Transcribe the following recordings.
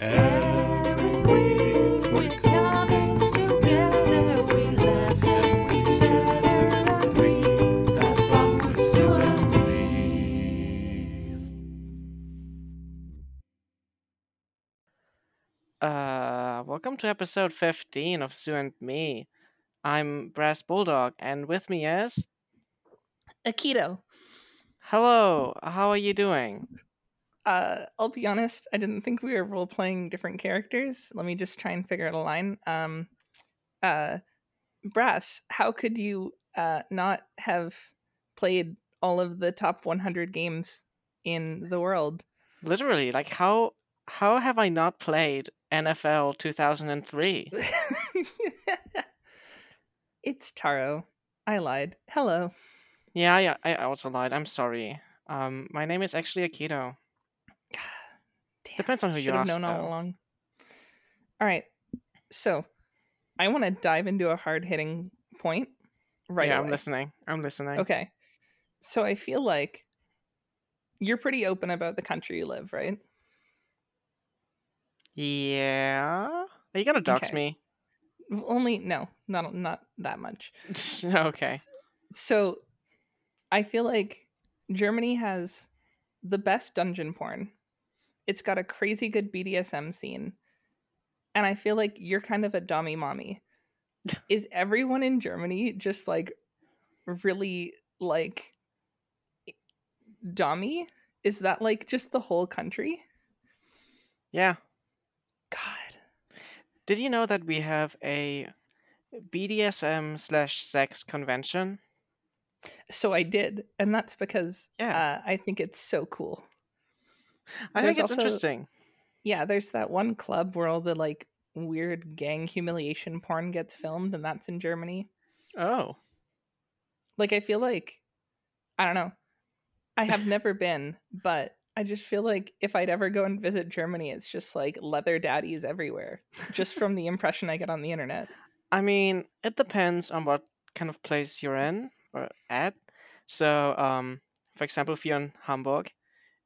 Uh, welcome to episode 15 of Zoo and Me. I'm Brass Bulldog, and with me is. Akito. Hello, how are you doing? Uh, I'll be honest, I didn't think we were role playing different characters. Let me just try and figure out a line. Um, uh, Brass, how could you uh, not have played all of the top 100 games in the world? Literally, like, how how have I not played NFL 2003? it's Taro. I lied. Hello. yeah, yeah, I I also lied. I'm sorry. Um, my name is actually Akito. Depends on who you should have ask, known all along. All right, so I want to dive into a hard hitting point right yeah, away. I'm listening. I'm listening. Okay, so I feel like you're pretty open about the country you live, right? Yeah. Are you gonna dox Okay. me? Only no, not not that much. okay. So I feel like Germany has the best dungeon porn. It's got a crazy good BDSM scene. And I feel like you're kind of a dummy mommy. Is everyone in Germany just like really like dummy? Is that like just the whole country? Yeah. God. Did you know that we have a BDSM slash sex convention? So I did, and that's because Yeah. uh, I think it's so cool. I There's think it's also- interesting. Yeah, there's that one club where all the like weird gang humiliation porn gets filmed, and that's in Germany. Oh. Like, I feel like, I don't know. I have never been, but I just feel like if I'd ever go and visit Germany, it's just like leather daddies everywhere, just from the impression I get on the internet. I mean, it depends on what kind of place you're in or at. So, um, for example, if you're in Hamburg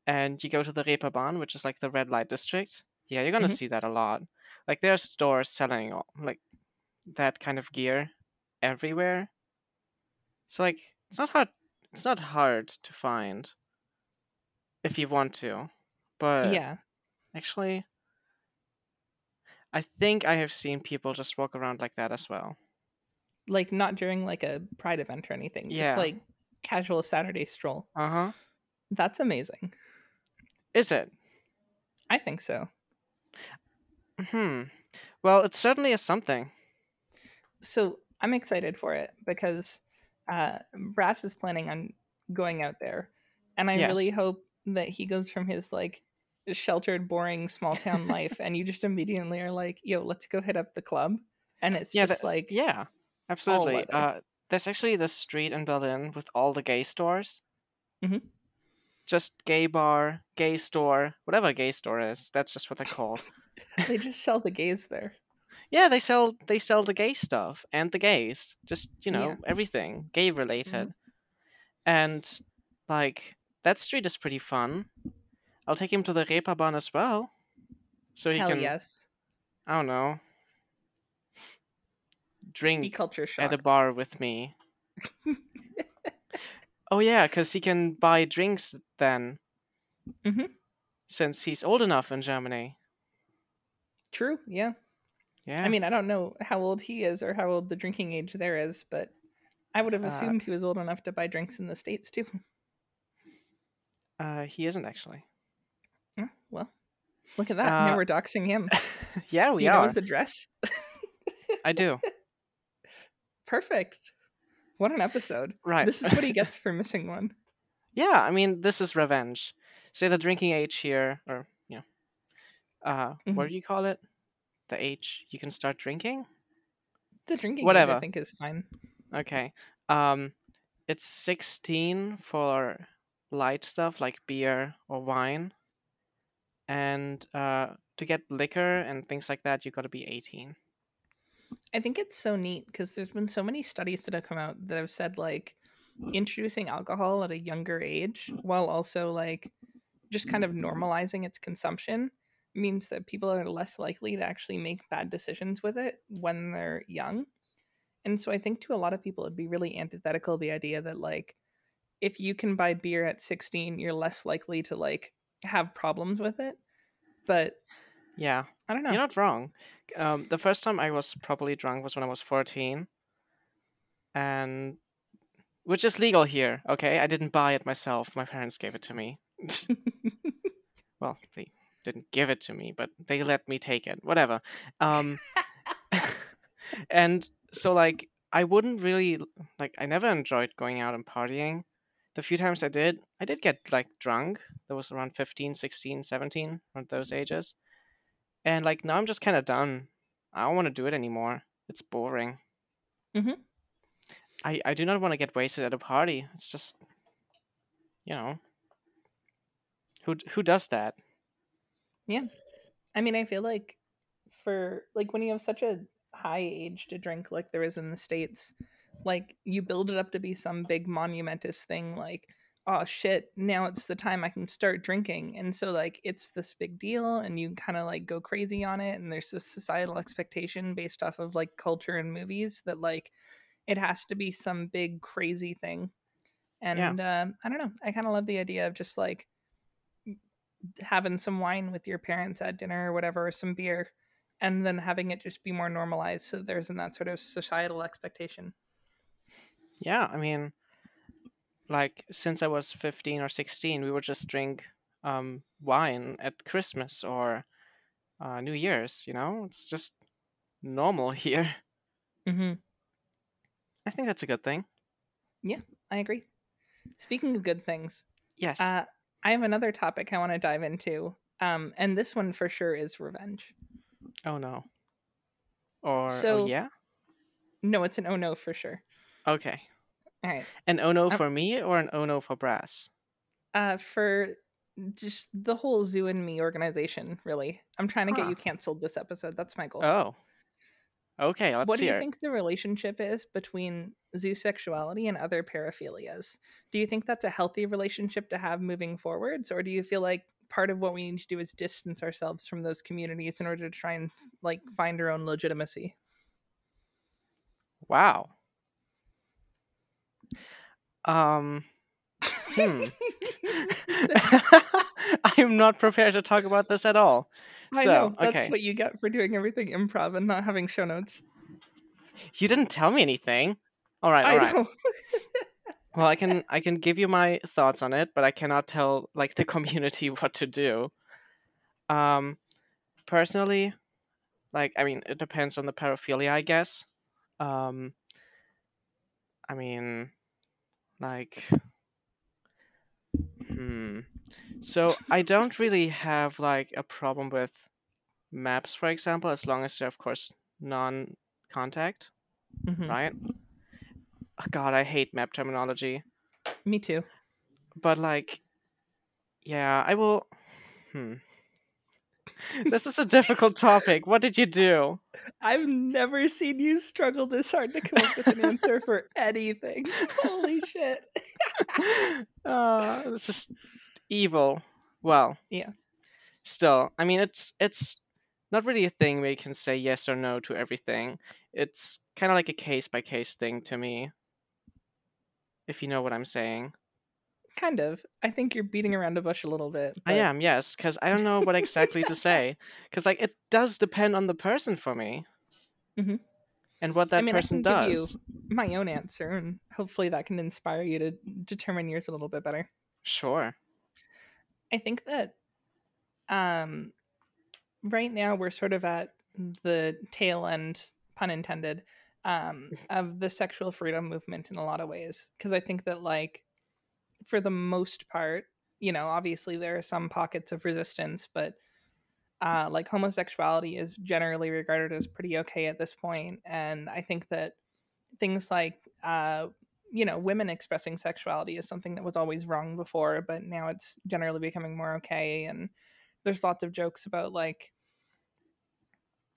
and you go to the Reeperbahn, which is like the red light district, yeah, you're gonna Mhm. see that a lot. Like there are stores selling all- like that kind of gear everywhere. So like it's not hard it's not hard to find if you want to. But yeah. actually I think I have seen people just walk around like that as well. Like, not during like a pride event or anything, Yeah. just like casual Saturday stroll. Uh-huh. That's amazing. Is it? I think so. Hmm. Well, it certainly is something. so I'm excited for it because uh, Brass is planning on going out there, and I really hope that he goes from his like sheltered, boring small town life, and you just immediately are like, "Yo, let's go hit up the club," and it's Yeah, just like, Yeah, absolutely. Uh, there's actually this street in Berlin with all the gay stores. Mhm. Just gay bar, gay store, whatever gay store is. That's just what they're called. they just sell the gays there. Yeah, they sell they sell the gay stuff and the gays, just you know Yeah. everything gay related, mm-hmm. and like that street is pretty fun. I'll take him to the Reeperbahn as well, so he can Hell can yes, I don't know be drink culture at a bar with me. oh yeah, because he can buy drinks then, Mhm. since he's old enough in Germany. True, yeah. Yeah, I mean, I don't know how old he is or how old the drinking age there is, but I would have Uh, assumed he was old enough to buy drinks in the states too. uh, he isn't actually. Oh, well, look at that. now Uh, we're doxing him. yeah, we are. Do you know his address? I do. Perfect. What an episode. Right. This is what he gets for missing one. yeah, I mean, this is revenge. Say the drinking age here, or you know, uh, what Mhm. do you call it? The age you can start drinking. The drinking age, Whatever. I think is fine. Okay. Um, it's sixteen for light stuff like beer or wine, and uh, to get liquor and things like that, you've got to be eighteen. I think it's so neat because there's been so many studies that have come out that have said like introducing alcohol at a younger age mm. while also like just kind of mm. normalizing its consumption means that people are less likely to actually make bad decisions with it when they're young. And so I think to a lot of people it'd be really antithetical the idea that like if you can buy beer at 16, you're less likely to like have problems with it. But Yeah, I don't know. you're not wrong. Um, the first time I was properly drunk was when I was 14, and which is legal here. Okay, I didn't buy it myself. My parents gave it to me. well, they didn't give it to me, but they let me take it. Whatever. Um, and so like I wouldn't really like I never enjoyed going out and partying. The few times I did, I did get like drunk. That was around 15, 16, 17, around those ages. And like now I'm just kind of done. I don't want to do it anymore. It's boring. Mhm. I I do not want to get wasted at a party. It's just you know who who does that? Yeah, I mean, I feel like for like when you have such a high age to drink like there is in the states, like you build it up to be some big monumentous thing like oh shit, now it's the time I can start drinking. And so like it's this big deal and you kind of like go crazy on it and there's this societal expectation based off of like culture and movies that like it has to be some big crazy thing. And uh, I don't know. I kind of love the idea of just like having some wine with your parents at dinner or whatever, or some beer, and then having it just be more normalized so there isn't that sort of societal expectation. Yeah, I mean, like since I was 15 or 16, we would just drink um, wine at Christmas or uh, New Year's. You know, it's just normal here. Mm-hmm. I think that's a good thing. Yeah, I agree. Speaking of good things, Yes. uh, I have another topic I want to dive into. Um, and this one for sure is revenge. oh no. Or so- oh yeah. No, it's an oh no for sure. Okay. All right. An oh no Um, for me or an oh no for Brass? Uh, for just the whole Zoo and Me organization, really. I'm trying to get Huh. you canceled this episode. That's my goal. Oh. Okay, let's what do you it. think the relationship is between zoo sexuality and other paraphilias? Do you think that's a healthy relationship to have moving forwards, or do you feel like part of what we need to do is distance ourselves from those communities in order to try and like find our own legitimacy? Wow. Um. Hmm. I am not prepared to talk about this at all. I so, know that's okay. what you get for doing everything improv and not having show notes. You didn't tell me anything. All right, I all right. Well, I can I can give you my thoughts on it, but I cannot tell like the community what to do. Um, personally, like I mean, it depends on the paraphilia, I guess. Um, I mean, like, hmm. So I don't really have like a problem with maps, for example, as long as they're of course non-contact, Mhm. right? Oh, God, I hate map terminology Me too. but like yeah i will hmm this is a difficult topic what did you do I've never seen you struggle this hard to come up with an answer for anything. Holy shit. uh this is evil well Yeah. still i mean it's it's not really a thing where you can say yes or no to everything it's kind of like a case by case thing to me if you know what i'm saying Kind of. I think you're beating around a bush a little bit. i am yes because i don't know what exactly to say because like it does depend on the person for me Mhm. and what that I mean, person does give you my own answer, and hopefully that can inspire you to determine yours a little bit better. Sure. I think that um, right now we're sort of at the tail end, pun intended, um, of the sexual freedom movement in a lot of ways. Because I think that, like, for the most part, you know, obviously there are some pockets of resistance, but uh, like homosexuality is generally regarded as pretty okay at this point, and I think that things like uh, you know women expressing sexuality is something that was always wrong before, but now it's generally becoming more okay, and there's lots of jokes about like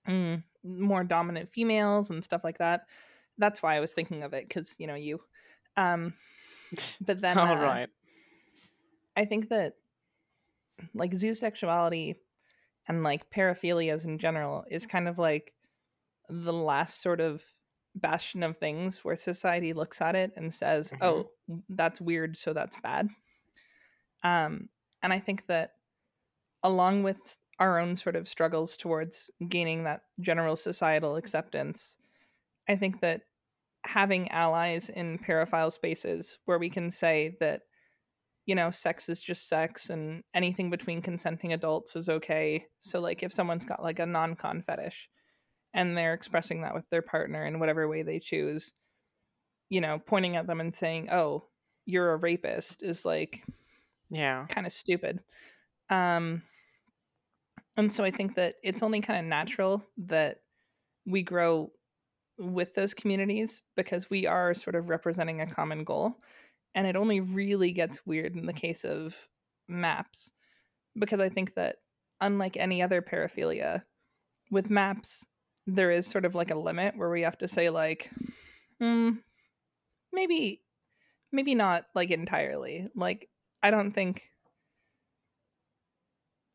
mm, more dominant females and stuff like that. That's why I was thinking of it because you know you. Um, but then All uh, right. I think that like zoosexuality and like paraphilias in general is kind of like the last sort of bastion of things where society looks at it and says, Mhm. "Oh, that's weird, so that's bad." Um, and I think that along with our own sort of struggles towards gaining that general societal acceptance, I think that having allies in paraphile spaces where we can say that you know sex is just sex and anything between consenting adults is okay so like if someone's got like a non-con fetish and they're expressing that with their partner in whatever way they choose you know pointing at them and saying oh you're a rapist is like Yeah. kind of stupid. Um, and so I think that it's only kind of natural that we grow with those communities because we are sort of representing a common goal. And it only really gets weird in the case of maps because I think that unlike any other paraphilia, with maps, there is sort of like a limit where we have to say, like, hmm, maybe, maybe not like entirely. Like, I don't think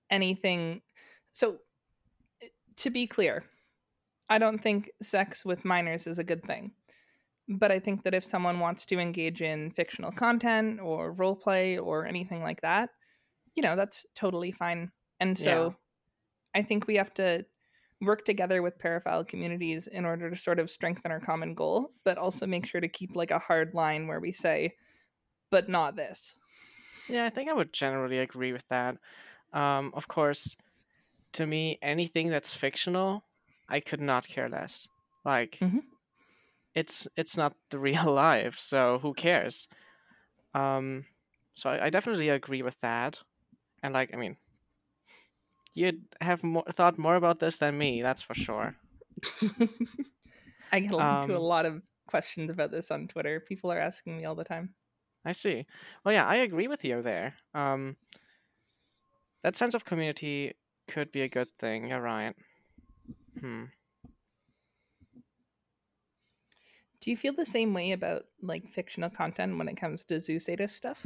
anything. So, eh, to be clear, I don't think sex with minors is a good thing. But I think that if someone wants to engage in fictional content or role play or anything like that, you know, that's totally fine. And so I think we have to work together with paraphile communities in order to sort of strengthen our common goal, but also make sure to keep like a hard line where we say, but not this. Yeah, I think I would generally agree with that. Um, of course, to me, anything that's fictional, I could not care less. Like, Mhm. it's it's not the real life, so who cares? Um, so I, I definitely agree with that. And like, I mean, you'd have more, thought more about this than me, that's for sure. I get into a Um, lot of questions about this on Twitter. People are asking me all the time. I see. Well, yeah, I agree with you there. Um, that sense of community could be a good thing. You're right. Hmm. Do you feel the same way about like fictional content when it comes to zoo sadist stuff?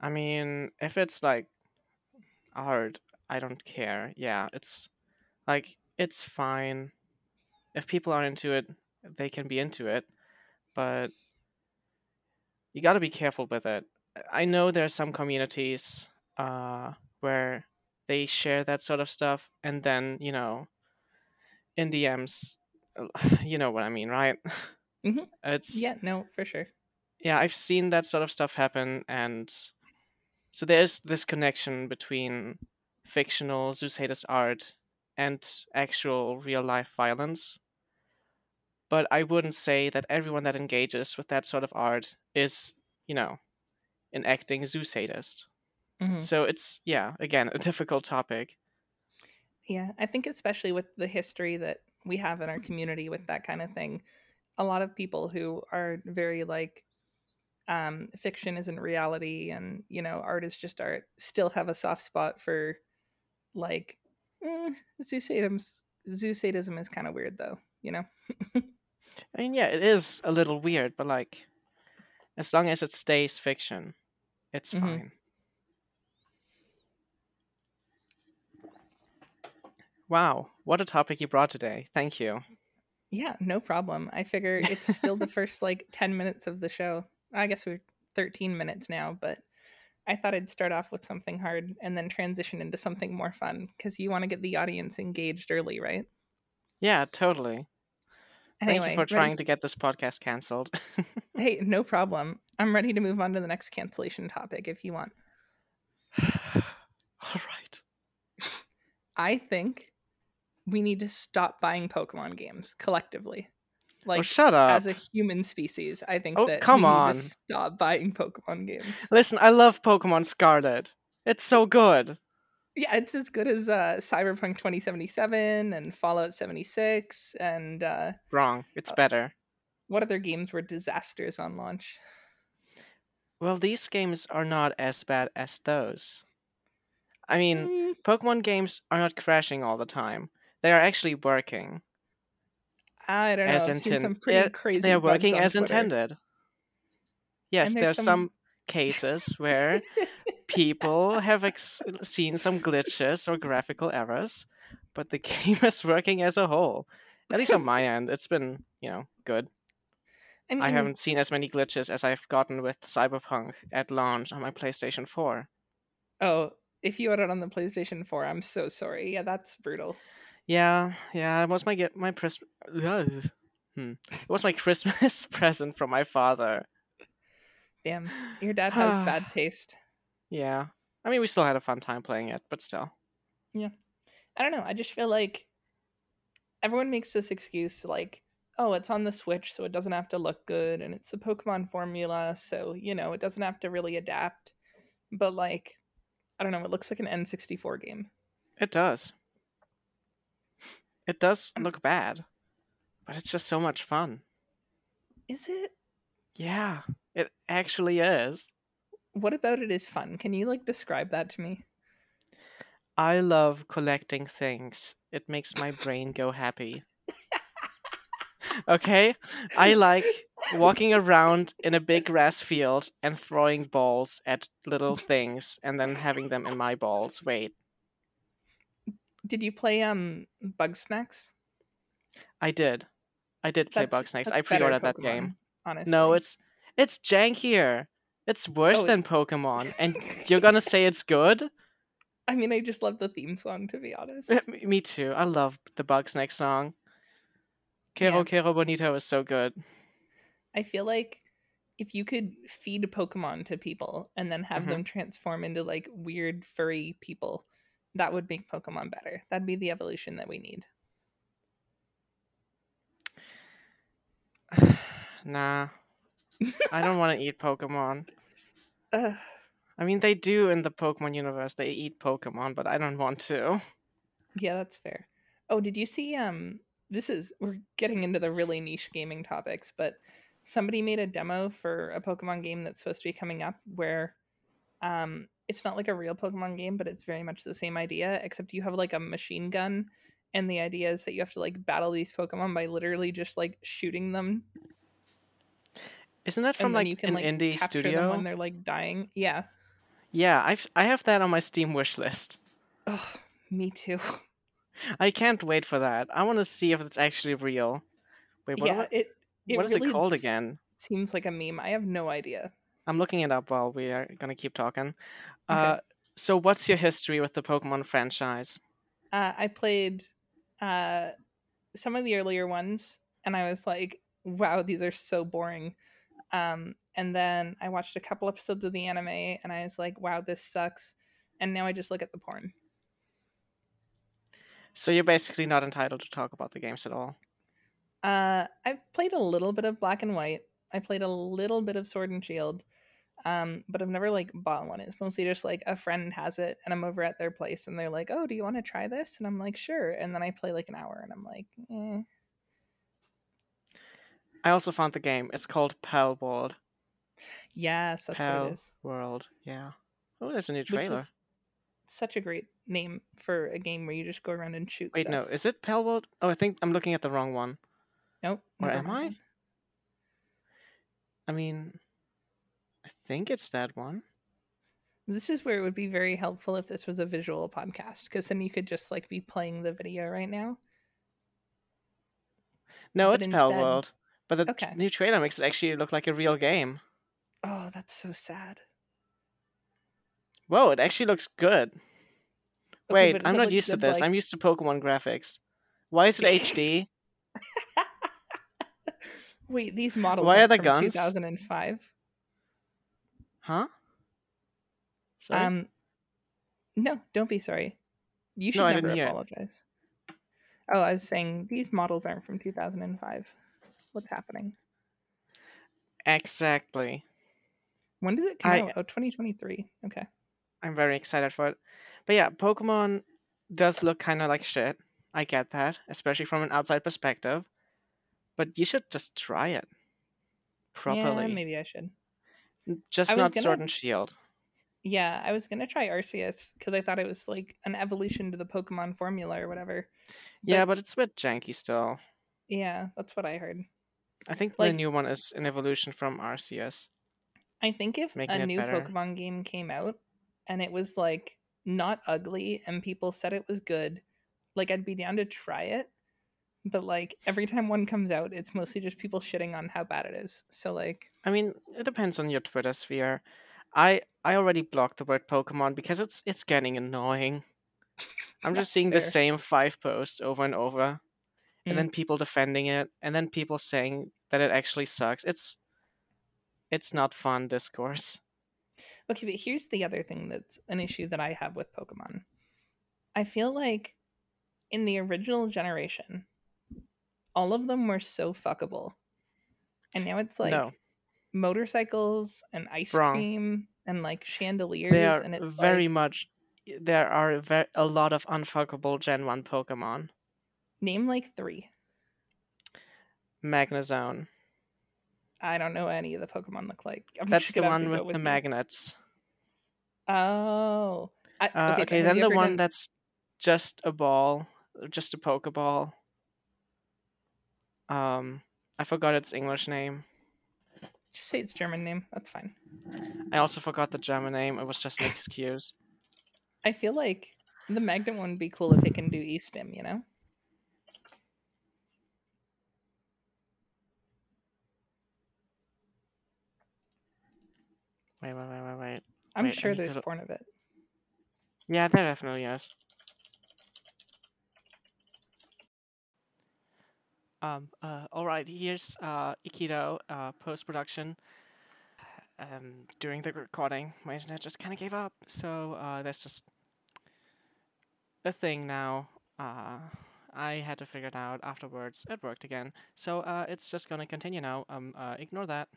I mean, if it's like art, I don't care. Yeah, it's like it's fine. If people are into it, they can be into it, but you got to be careful with it. I know there are some communities uh where they share that sort of stuff and then, you know, in DMs, uh, you know what I mean, right? Mhm. It's Yeah, no, for sure. yeah, I've seen that sort of stuff happen, and so there's this connection between fictional Zoosadist art and actual real life violence. But I wouldn't say that everyone that engages with that sort of art is, you know, enacting Zoosadist. Mhm. So it's yeah, again, a difficult topic. Yeah, I think especially with the history that we have in our community with that kind of thing, a lot of people who are very like um fiction isn't reality and you know art is just art still have a soft spot for like eh, zoosadism is kind of weird though you know I mean, yeah, it is a little weird, but like, as long as it stays fiction, it's Mhm. fine. Wow, what a topic you brought today. Thank you. yeah no problem i figure it's still the first like 10 minutes of the show i guess we're 13 minutes now but i thought i'd start off with something hard and then transition into something more fun because you want to get the audience engaged early right Yeah, totally. anyway Thank you for ready trying to get this podcast canceled. hey no problem i'm ready to move on to the next cancellation topic if you want All right. i think we need to stop buying pokemon games collectively like oh, shut up. as a human species i think Oh, that come we need on. to stop buying pokemon games Listen, I love Pokemon Scarlet. It's so good. Yeah, it's as good as uh, Cyberpunk 2077 and Fallout 76 and uh, Wrong. It's Uh, better. what other games were disasters on launch? Well, these games are not as bad as those. I mean, Mm, Pokemon games are not crashing all the time. They are actually working. I don't know. as seen some pretty yeah, crazy. They are working as Twitter. intended. Yes, And there are there's some... some- cases where people have ex- seen some glitches or graphical errors, but the game is working as a whole. At least on my end, it's been you know good. I mean, I haven't seen as many glitches as I've gotten with Cyberpunk at launch on my PlayStation 4. Oh, if you had it on the PlayStation 4, I'm so sorry. Yeah, that's brutal. Yeah, yeah, it was my get my pres- Ugh. Hmm. It was my Christmas present from my father. Damn, your dad has bad taste. Yeah. I mean, we still had a fun time playing it, but still. Yeah, I don't know. I just feel like everyone makes this excuse like, oh, it's on the Switch, so it doesn't have to look good, and it's a Pokemon formula, so, you know, it doesn't have to really adapt. But, like, I don't know, it looks like an N64 game. It does. It does look bad, but it's just so much fun. Is it? Yeah, it actually is. What about it is fun? Can you, like, describe that to me? I love collecting things. It makes my brain go happy. Okay? I like walking around in a big grass field and throwing balls at little things and then having them in my balls. Wait, Did you play um Bugsnax? I did. I did play Bugsnax. I pre-ordered that game. Honestly. No, it's it's jankier. It's worse Oh, than Pokemon, and you're gonna say it's good? I mean, I just love the theme song, to be honest. Me too. I love the Bugsnax song. Kero Yeah. Kero Bonito is so good. I feel like if you could feed Pokemon to people and then have Mhm. them transform into like weird furry people, that would make Pokemon better. That'd be the evolution that we need. nah. I don't want to eat Pokemon. Ugh. I mean, they do in the Pokemon universe. They eat Pokemon, but I don't want to. yeah, that's fair. Oh, did you see um this is we're getting into the really niche gaming topics, but somebody made a demo for a Pokemon game that's supposed to be coming up where um it's not like a real Pokemon game, but it's very much the same idea, except you have like a machine gun and the idea is that you have to like battle these Pokemon by literally just like shooting them Isn't that from like you can an like indie studio? when they're like dying. Yeah. Yeah, I've I have that on my Steam wish list. Oh, me too. I can't wait for that. I want to see if it's actually real. Wait, what, yeah, it, it what is really it called again? Seems like a meme. I have no idea. I'm looking it up while we are gonna keep talking. Okay. Uh, so what's your history with the Pokemon franchise? Uh, I played uh, some of the earlier ones, and I was like, "Wow, these are so boring." Um, and then I watched a couple episodes of the anime, and I was like, "Wow, this sucks." And now I just look at the porn. So you're basically not entitled to talk about the games at all. Uh, I've played a little bit of Black and White. I played a little bit of Sword and Shield, um, but I've never like bought one. It's mostly just like a friend has it, and I'm over at their place, and they're like, "Oh, do you want to try this?" And I'm like, "Sure." And then I play like an hour, and I'm like, "Eh." I also found the game. It's called Palworld. Yes, that's what it is. World. Yeah. Oh, there's a new trailer. such a great name for a game where you just go around and shoot Wait, stuff. no, is it Palworld? Oh, I think I'm looking at the wrong one. Nope. Or am mind. I mean, I think it's that one. This is where it would be very helpful if this was a visual podcast, because then you could just like be playing the video right now. No, But it's Pal instead- World. But the Okay. new trailer makes it actually look like a real game. Oh, that's so sad. Whoa, it actually looks good. Okay, Wait, I'm not used to this. like- I'm used to Pokemon graphics. Why is it HD? Wait, these models Why are the from guns? 2005. huh? Sorry? Um, no, don't be sorry. You should No, I never hear it. apologize. Oh, I was saying these models aren't from 2005. What's happening? exactly. When does it come I- out? Oh, 2023. Okay. I'm very excited for it. But yeah, Pokemon does look kind of like shit. I get that, especially from an outside perspective. But you should just try it properly. Yeah, maybe I should. Just I not Sword gonna- and Shield. Yeah, I was gonna try Arceus because I thought it was like an evolution to the Pokemon formula or whatever. yeah, but it's a bit janky still. Yeah, that's what I heard. I think Like- the new one is an evolution from Arceus. I think if a new better. Pokemon game came out and it was like not ugly and people said it was good, like I'd be down to try it. But like every time one comes out, it's mostly just people shitting on how bad it is. So like I mean, it depends on your Twitter sphere. I I already blocked the word Pokemon because it's it's getting annoying. I'm just seeing the same five posts over and over, and Mm. then people defending it, and then people saying that it actually sucks. It's it's not fun discourse. Okay, but here's the other thing that's an issue that I have with Pokemon. I feel like in the original generation, all of them were so fuckable. And now it's like No. motorcycles and ice Wrong. cream and like chandeliers They are and it's very like, much. There are a lot of unfuckable Gen One Pokemon. name like 3. Magnezone. I don't know what any of the Pokemon look like. I'm That's the one go with the magnets. Oh. I, Uh, okay, okay, then the one done- that's just a ball, just a Pokeball. Um, I forgot its English name. just say its German name. That's fine. I also forgot the German name. It was just an excuse. I feel like the Magnet one would be cool if it can do E-Stim, you know? Wait, wait, wait, wait, wait. I'm Wait, sure to there's porn of it. Yeah, there definitely is. Um, uh, alright, here's, uh, Akito, uh, post-production. Um, during the recording, my internet just kind of gave up, so, uh, that's just a thing now. Uh, I had to figure it out afterwards. It worked again. So, uh, it's just gonna continue now. Um, uh, ignore that.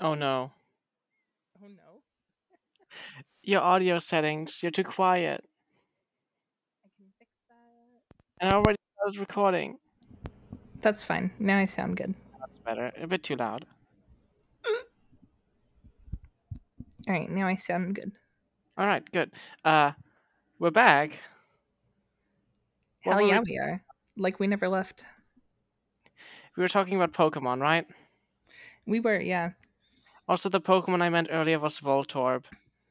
Oh no. Oh no. Your audio settings, you're too quiet. I can fix that. And I already started recording. That's fine. Now I sound good. That's better. A bit too loud. All right, now I sound good. All right, good. Uh, we're back. Hell were we- yeah, we are. Like we never left. We were talking about Pokemon, right? We were, yeah. Also, the Pokemon I meant earlier was Voltorb.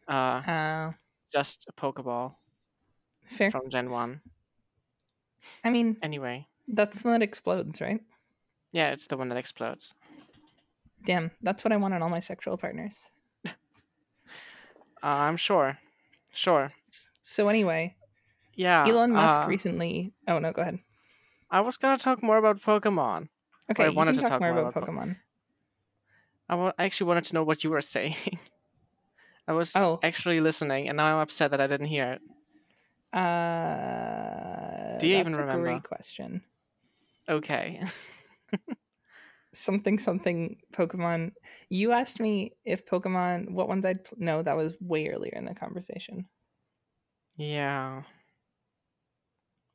Uh, Uh, just a Pokeball fair. from Gen 1. I mean, Anyway, that's the one that explodes, right? yeah, it's the one that explodes. Damn, that's what I want in all my sexual partners. Uh, I'm sure. Sure. So anyway, Yeah. Elon Musk uh, recently. Oh no, go ahead. I was gonna talk more about Pokemon. Okay, I you wanted to talk talk more more about about Po- Pokemon. I actually wanted to know what you were saying. I was Oh. actually listening, and now I'm upset that I didn't hear it. Uh, Do you even that's a remember? Great question. Okay. Something something Pokemon. You asked me if Pokemon what ones I'd pl- no. That was way earlier in the conversation. yeah.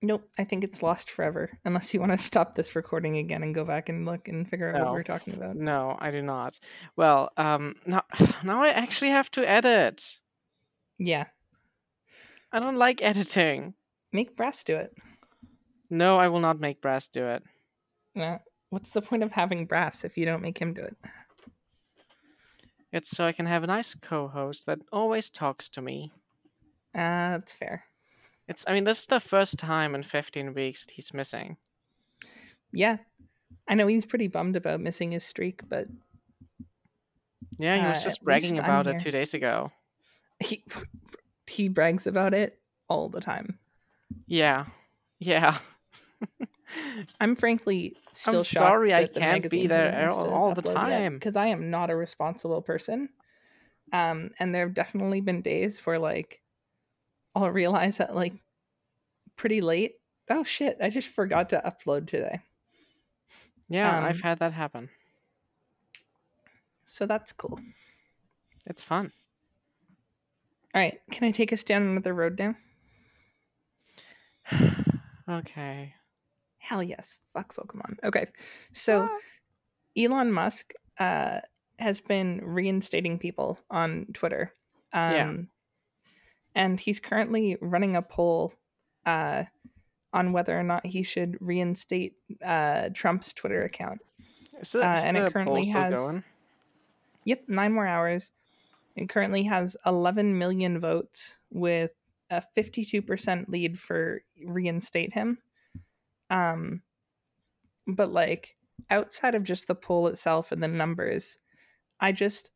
Nope, I think it's lost forever. Unless you want to stop this recording again and go back and look and figure out what we are talking about. No, I do not. Well, um, now now I actually have to edit. Yeah, I don't like editing. make Brass do it. No, I will not make Brass do it. Uh, what's the point of having Brass if you don't make him do it? It's so I can have a nice co-host that always talks to me. Uh, that's fair. It's I mean, this is the first time in 15 weeks that he's missing. Yeah, I know he's pretty bummed about missing his streak, but Yeah, he Uh, was just bragging about it 2 days ago. he he brags about it all the time. Yeah. Yeah. I'm frankly still shocked sorry I can't be there all- all the time. because I am not a responsible person. Um, and there have definitely been days where like I'll realize that like pretty late. Oh shit! I just forgot to upload today, Yeah, I've Um, had that happen. so that's cool. It's fun. All right, can I take us down another road now? okay. Hell yes. Fuck Pokemon. Okay. So Elon Musk uh, has been reinstating people on Twitter. Um, Yeah. And he's currently running a poll uh, on whether or not he should reinstate uh, Trump's Twitter account. So Uh, and it currently has- going? Yep, nine more hours. It currently has 11 million votes with a 52% lead for reinstate him. Um, but like outside of just the poll itself and the numbers, I just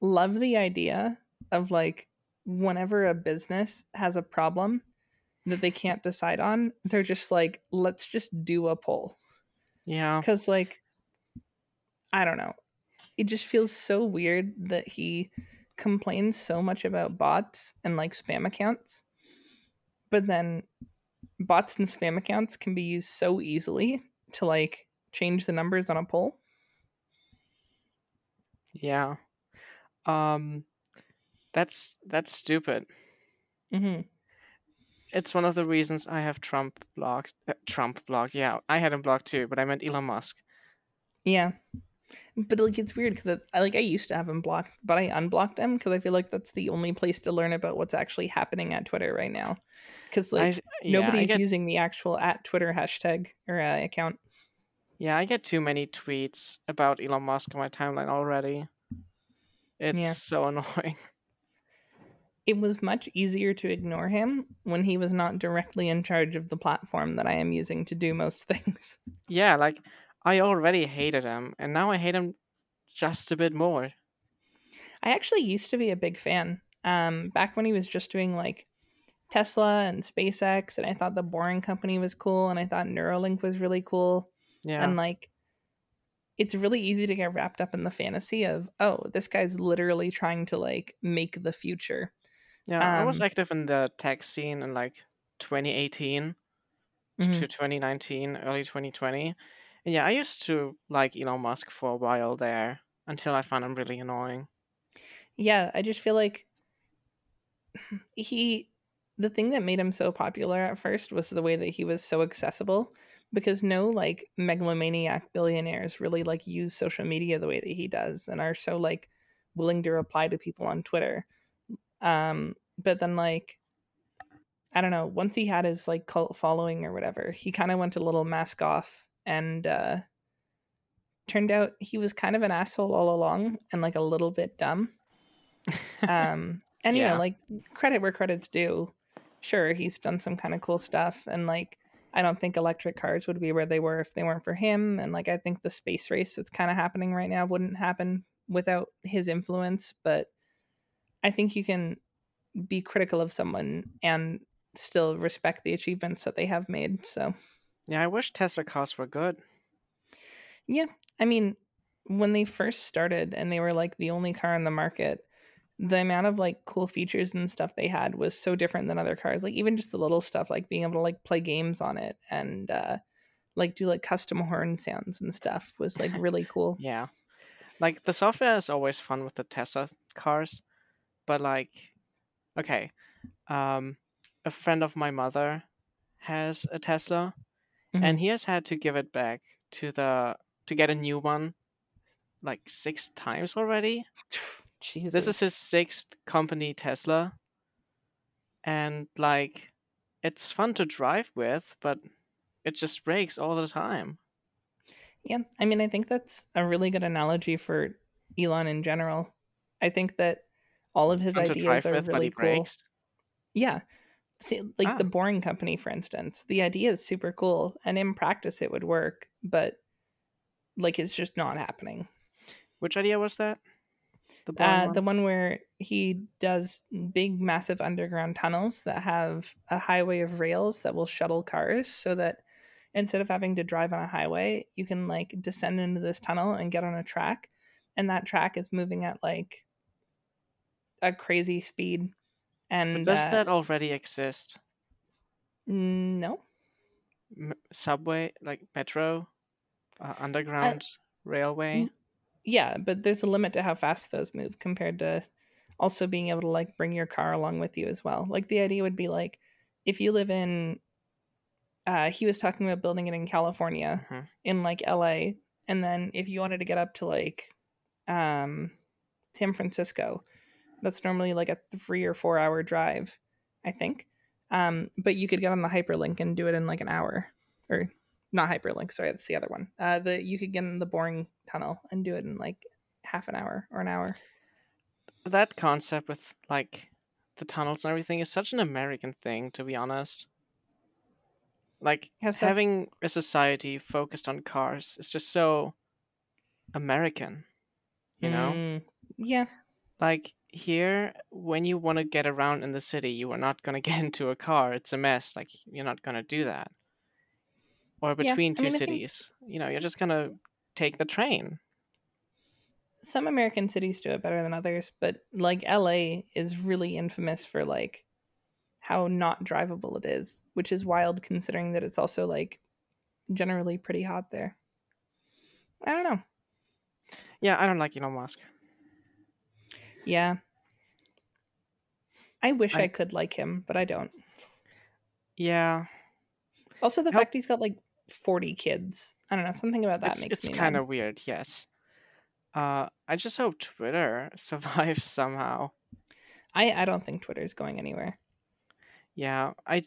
love the idea of like whenever a business has a problem that they can't decide on, they're just like, let's just do a poll. Yeah. Because, like, I don't know. It just feels so weird that he complains so much about bots and like spam accounts. But then bots and spam accounts can be used so easily to like change the numbers on a poll. Yeah. Um that's that's stupid. hmm It's one of the reasons I have Trump blocked. Uh, Trump blocked. Yeah, I had him blocked too, but I meant Elon Musk. Yeah. But like it's weird because I like I used to have him blocked, but I unblocked him because I feel like that's the only place to learn about what's actually happening at Twitter right now. Because I, like yeah, nobody's get, using the actual at Twitter hashtag or uh, account. yeah, I get too many tweets about Elon Musk on my timeline already. It's Yeah. so annoying. It was much easier to ignore him when he was not directly in charge of the platform that I am using to do most things. Yeah, like I already hated him, and now I hate him just a bit more. I actually used to be a big fan. Um, back when he was just doing like Tesla and SpaceX, and I thought the Boring Company was cool, and I thought Neuralink was really cool. Yeah. and like it's really easy to get wrapped up in the fantasy of oh this guy's literally trying to like make the future Yeah, I was Um, active in the tech scene in like 2018 Mhm. to 2019, early 2020. Yeah, I used to like Elon Musk for a while there until I found him really annoying. yeah i just feel like he the thing that made him so popular at first was the way that he was so accessible because no like megalomaniac billionaires really like use social media the way that he does and are so like willing to reply to people on twitter um but then like i don't know once he had his like cult following or whatever he kind of went a little mask off and uh turned out he was kind of an asshole all along and like a little bit dumb. Um and you Yeah. know like credit where credit's due. Sure he's done some kind of cool stuff and like i don't think electric cars would be where they were if they weren't for him. And like i think the space race that's kind of happening right now wouldn't happen without his influence. But i think you can be critical of someone and still respect the achievements that they have made so yeah, I wish Tesla cars were good. Yeah. I mean, when they first started and they were like the only car in the market, the amount of like cool features and stuff they had was so different than other cars. Like even just the little stuff like being able to like play games on it and uh like do like custom horn sounds and stuff was like really cool. Yeah. Like the software is always fun with the Tesla cars, but like okay, um a friend of my mother has a Tesla Mm-hmm. and he has had to give it back to the to get a new one like 6 times already. Jesus. This is his sixth company Tesla. And like it's fun to drive with, but it just breaks all the time. Yeah, I mean, I think that's a really good analogy for Elon in general. I think that all of his Fun ideas are with, really cool. breaks. Yeah. See, like the Ah. Boring Company, for instance, the idea is super cool, and in practice it would work, but like it's just not happening. Which idea was that? The Uh, one? the one where he does big, massive underground tunnels that have a highway of rails that will shuttle cars, so that instead of having to drive on a highway, you can like descend into this tunnel and get on a track, and that track is moving at like a crazy speed. But And does uh, that already exist? No. M- subway, like metro, uh, underground railway. Yeah, but there's a limit to how fast those move compared to also being able to like bring your car along with you as well. Like the idea would be like if you live in uh he was talking about building it in California Mhm. in like LA and then if you wanted to get up to like um San Francisco, that's normally like a 3 or 4 hour drive, I think. Um but you could get on the hyperlink and do it in like an hour or not hyperlink sorry that's the other one uh the you could get in the boring tunnel and do it in like half an hour or an hour that concept with like the tunnels and everything is such an American thing, to be honest. Like so? having a society focused on cars is just so American, you know. Mm, yeah. Like here, when you want to get around in the city, you are not gonna get into a car. It's a mess. Like you're not gonna do that. Or Yeah, between I two mean, I think- cities, you know, you're just gonna take the train. Some American cities do it better than others, but like LA is really infamous for like how not drivable it is, which is wild considering that it's also like generally pretty hot there. I don't know. Yeah, I don't like Elon Musk. Yeah. I wish I, I- could like him, but I don't. Yeah, Also, the fact he's got like 40 kids. I don't know. Something about that it's makes it's me kind of weird. Yes. Uh, I just hope Twitter survives somehow. I, I don't think Twitter's going anywhere. Yeah, I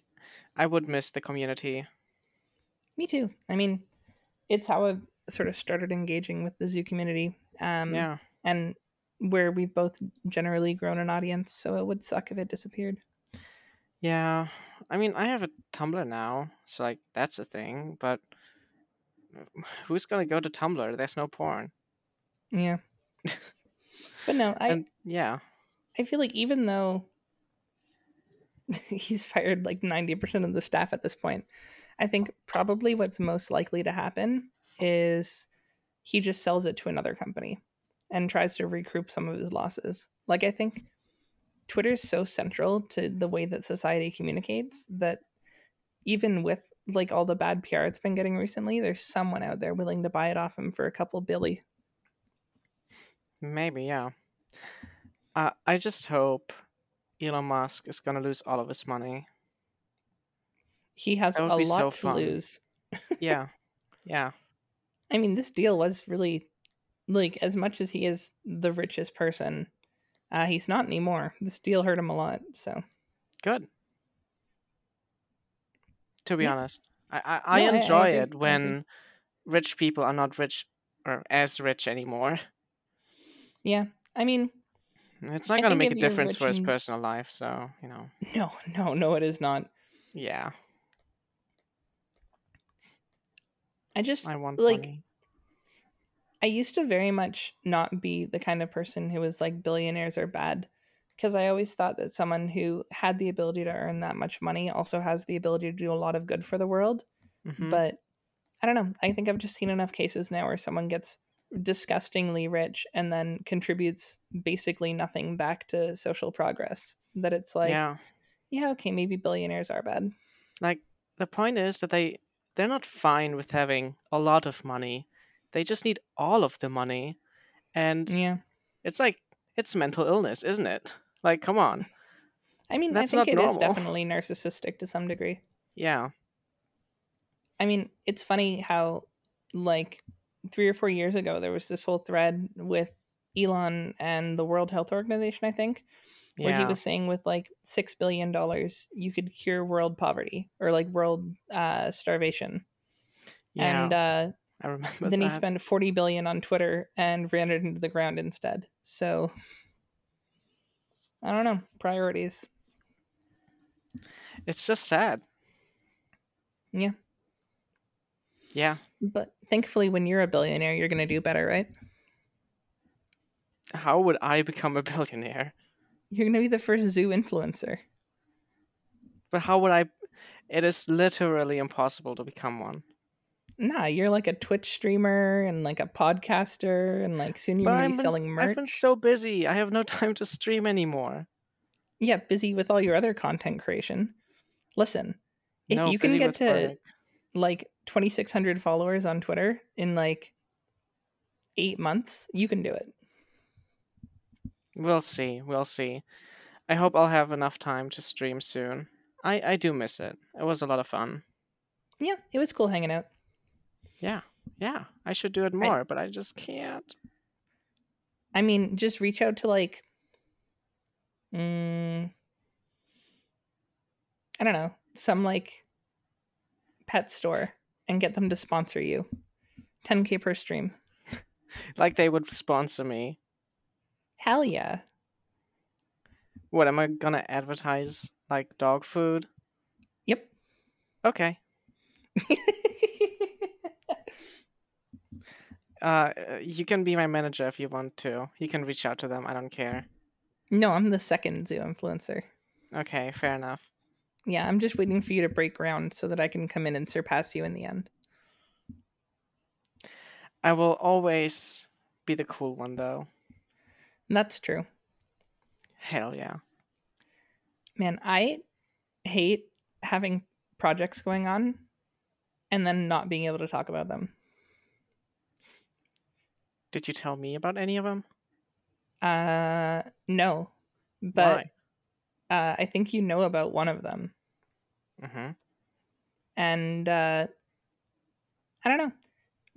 I would miss the community. Me too. I mean, it's how I've sort of started engaging with the zoo community. Um, yeah, And where we've both generally grown an audience, so it would suck if it disappeared. yeah. I mean, I have a Tumblr now, so like that's a thing. But who's gonna go to Tumblr? There's no porn. Yeah. but no, I, and yeah, I feel like even though he's fired like 90% of the staff at this point, I think probably what's most likely to happen is he just sells it to another company and tries to recoup some of his losses. Like, I think Twitter's so central to the way that society communicates that even with like all the bad PR it's been getting recently, there's someone out there willing to buy it off him for a couple billy. maybe yeah. Uh, I just hope Elon Musk is gonna lose all of his money. He has a lot so to fun. lose. Yeah, yeah. I mean, this deal was really like as much as he is the richest person, uh, he's not anymore. This deal hurt him a lot. So Good. To be Yeah. honest, I I, I No, I- I enjoy agree, I it agree. when rich people are not rich or as rich anymore. yeah, I mean, It's not gonna make a difference for his and- personal life, so you know. no, no, no, it is not. Yeah, I just I want like money. I used to very much not be the kind of person who was like billionaires are bad because I always thought that someone who had the ability to earn that much money also has the ability to do a lot of good for the world. Mhm. But I don't know. I think I've just seen enough cases now where someone gets disgustingly rich and then contributes basically nothing back to social progress. That it's like, yeah, yeah, okay, maybe billionaires are bad. like the point is that they they're not fine with having a lot of money. They just need all of the money, and Yeah. it's like it's mental illness, isn't it? Like, come on. I mean, That's I think not it is normal. definitely narcissistic to some degree. Yeah, I mean, it's funny how, like, three or four years ago, there was this whole thread with Elon and the World Health Organization, I think, where he was saying with like $6 billion, you could cure world poverty or like world uh, starvation. yeah. And uh, I remember then he spent 40 billion on Twitter and ran it into the ground instead. So, I don't know. Priorities. It's just sad. Yeah. Yeah. But thankfully, when you're a billionaire, you're going to do better, right? How would I become a billionaire? You're going to be the first zoo influencer. But how would I? It is literally impossible to become one. Nah, you're like a Twitch streamer and like a podcaster, and like soon you're gonna be selling merch. I've been so busy. I have no time to stream anymore. Yeah, busy with all your other content creation. Listen, if no, you can get to work. like 2,600 followers on Twitter in like eight months, you can do it. We'll see. We'll see. I hope I'll have enough time to stream soon. I I do miss it. It was a lot of fun. Yeah, it was cool hanging out. Yeah. Yeah. I should do it more, but I just can't. I mean, just reach out to like, mm, I don't know, some like pet store and get them to sponsor you. 10k per stream. Like they would sponsor me. Hell yeah. What am I gonna advertise like dog food? Yep. Okay. Uh, you can be my manager if you want to. You can reach out to them. I don't care. no, I'm the second zoo influencer. Okay, fair enough. Yeah, I'm just waiting for you to break ground so that I can come in and surpass you in the end. I will always be the cool one, though. That's true. Hell yeah. Man, I hate having projects going on and then not being able to talk about them. Did you tell me about any of them? Uh, no, but Why? uh, I think you know about one of them, Mm-hmm. and uh, I don't know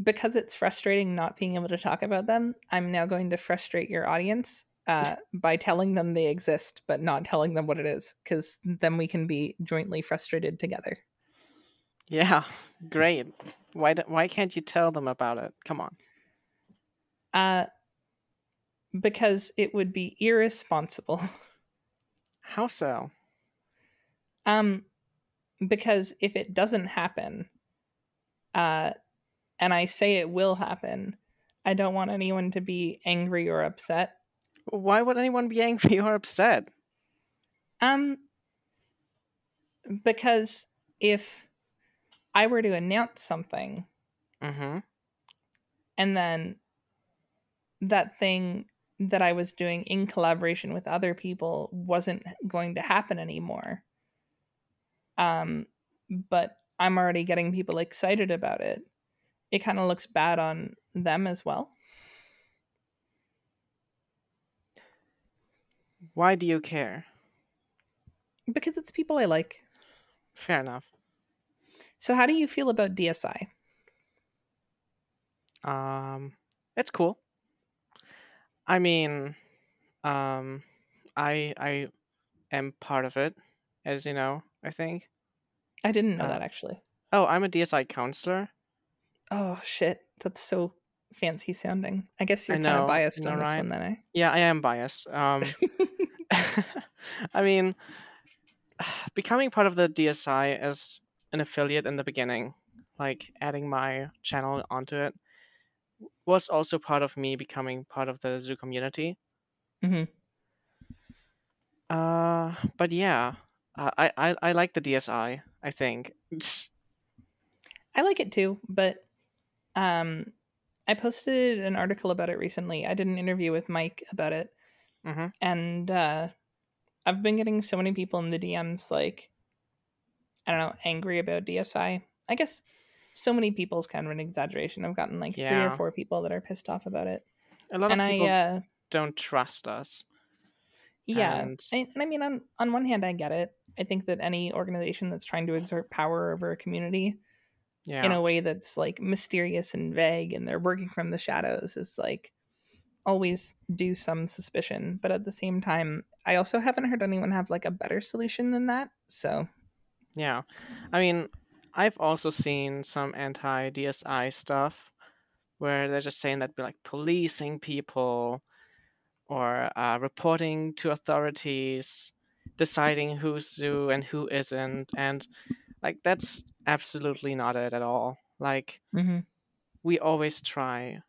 because it's frustrating not being able to talk about them. I'm now going to frustrate your audience uh, by telling them they exist, but not telling them what it is, because then we can be jointly frustrated together. Yeah, great. Why? Do, why can't you tell them about it? Come on. Uh, because it would be irresponsible. How so? Um, because if it doesn't happen, uh, and I say it will happen, I don't want anyone to be angry or upset. Why would anyone be angry or upset? Um, because if I were to announce something Mm-hmm. and then that thing that I was doing in collaboration with other people wasn't going to happen anymore. Um, but I'm already getting people excited about it. It kind of looks bad on them as well. Why do you care? Because it's people I like. Fair enough. So how do you feel about DSI? Um, it's cool. I mean, um, I I am part of it, as you know. I think. I didn't know Uh, that actually. Oh, I'm a DSI counselor. Oh shit, that's so fancy sounding. I guess you're kind of biased know, on this right? one then, eh? Yeah, I am biased. Um, I mean, becoming part of the DSI as an affiliate in the beginning, like adding my channel onto it, was also part of me becoming part of the zoo community. Mhm. Uh, but yeah, uh, I, I I like the DSI. I think. I like it too, but um I posted an article about it recently. I did an interview with Mike about it. Mhm. And uh I've been getting so many people in the DMs like I don't know, angry about DSI. I guess so many people's kind of an exaggeration. I've gotten like three or four people that are pissed off about it. A lot and of I people uh don't trust us. yeah, and I, and I mean on on one hand I get it. I think that any organization that's trying to exert power over a community yeah, in a way that's like mysterious and vague and they're working from the shadows is like always do some suspicion but at the same time i also haven't heard anyone have like a better solution than that so Yeah. I mean, I've also seen some anti DSI stuff where they're just saying that we're like policing people or uh, reporting to authorities, deciding who's zoo and who isn't. And like, that's absolutely not it at all. Like, mm-hmm. we always try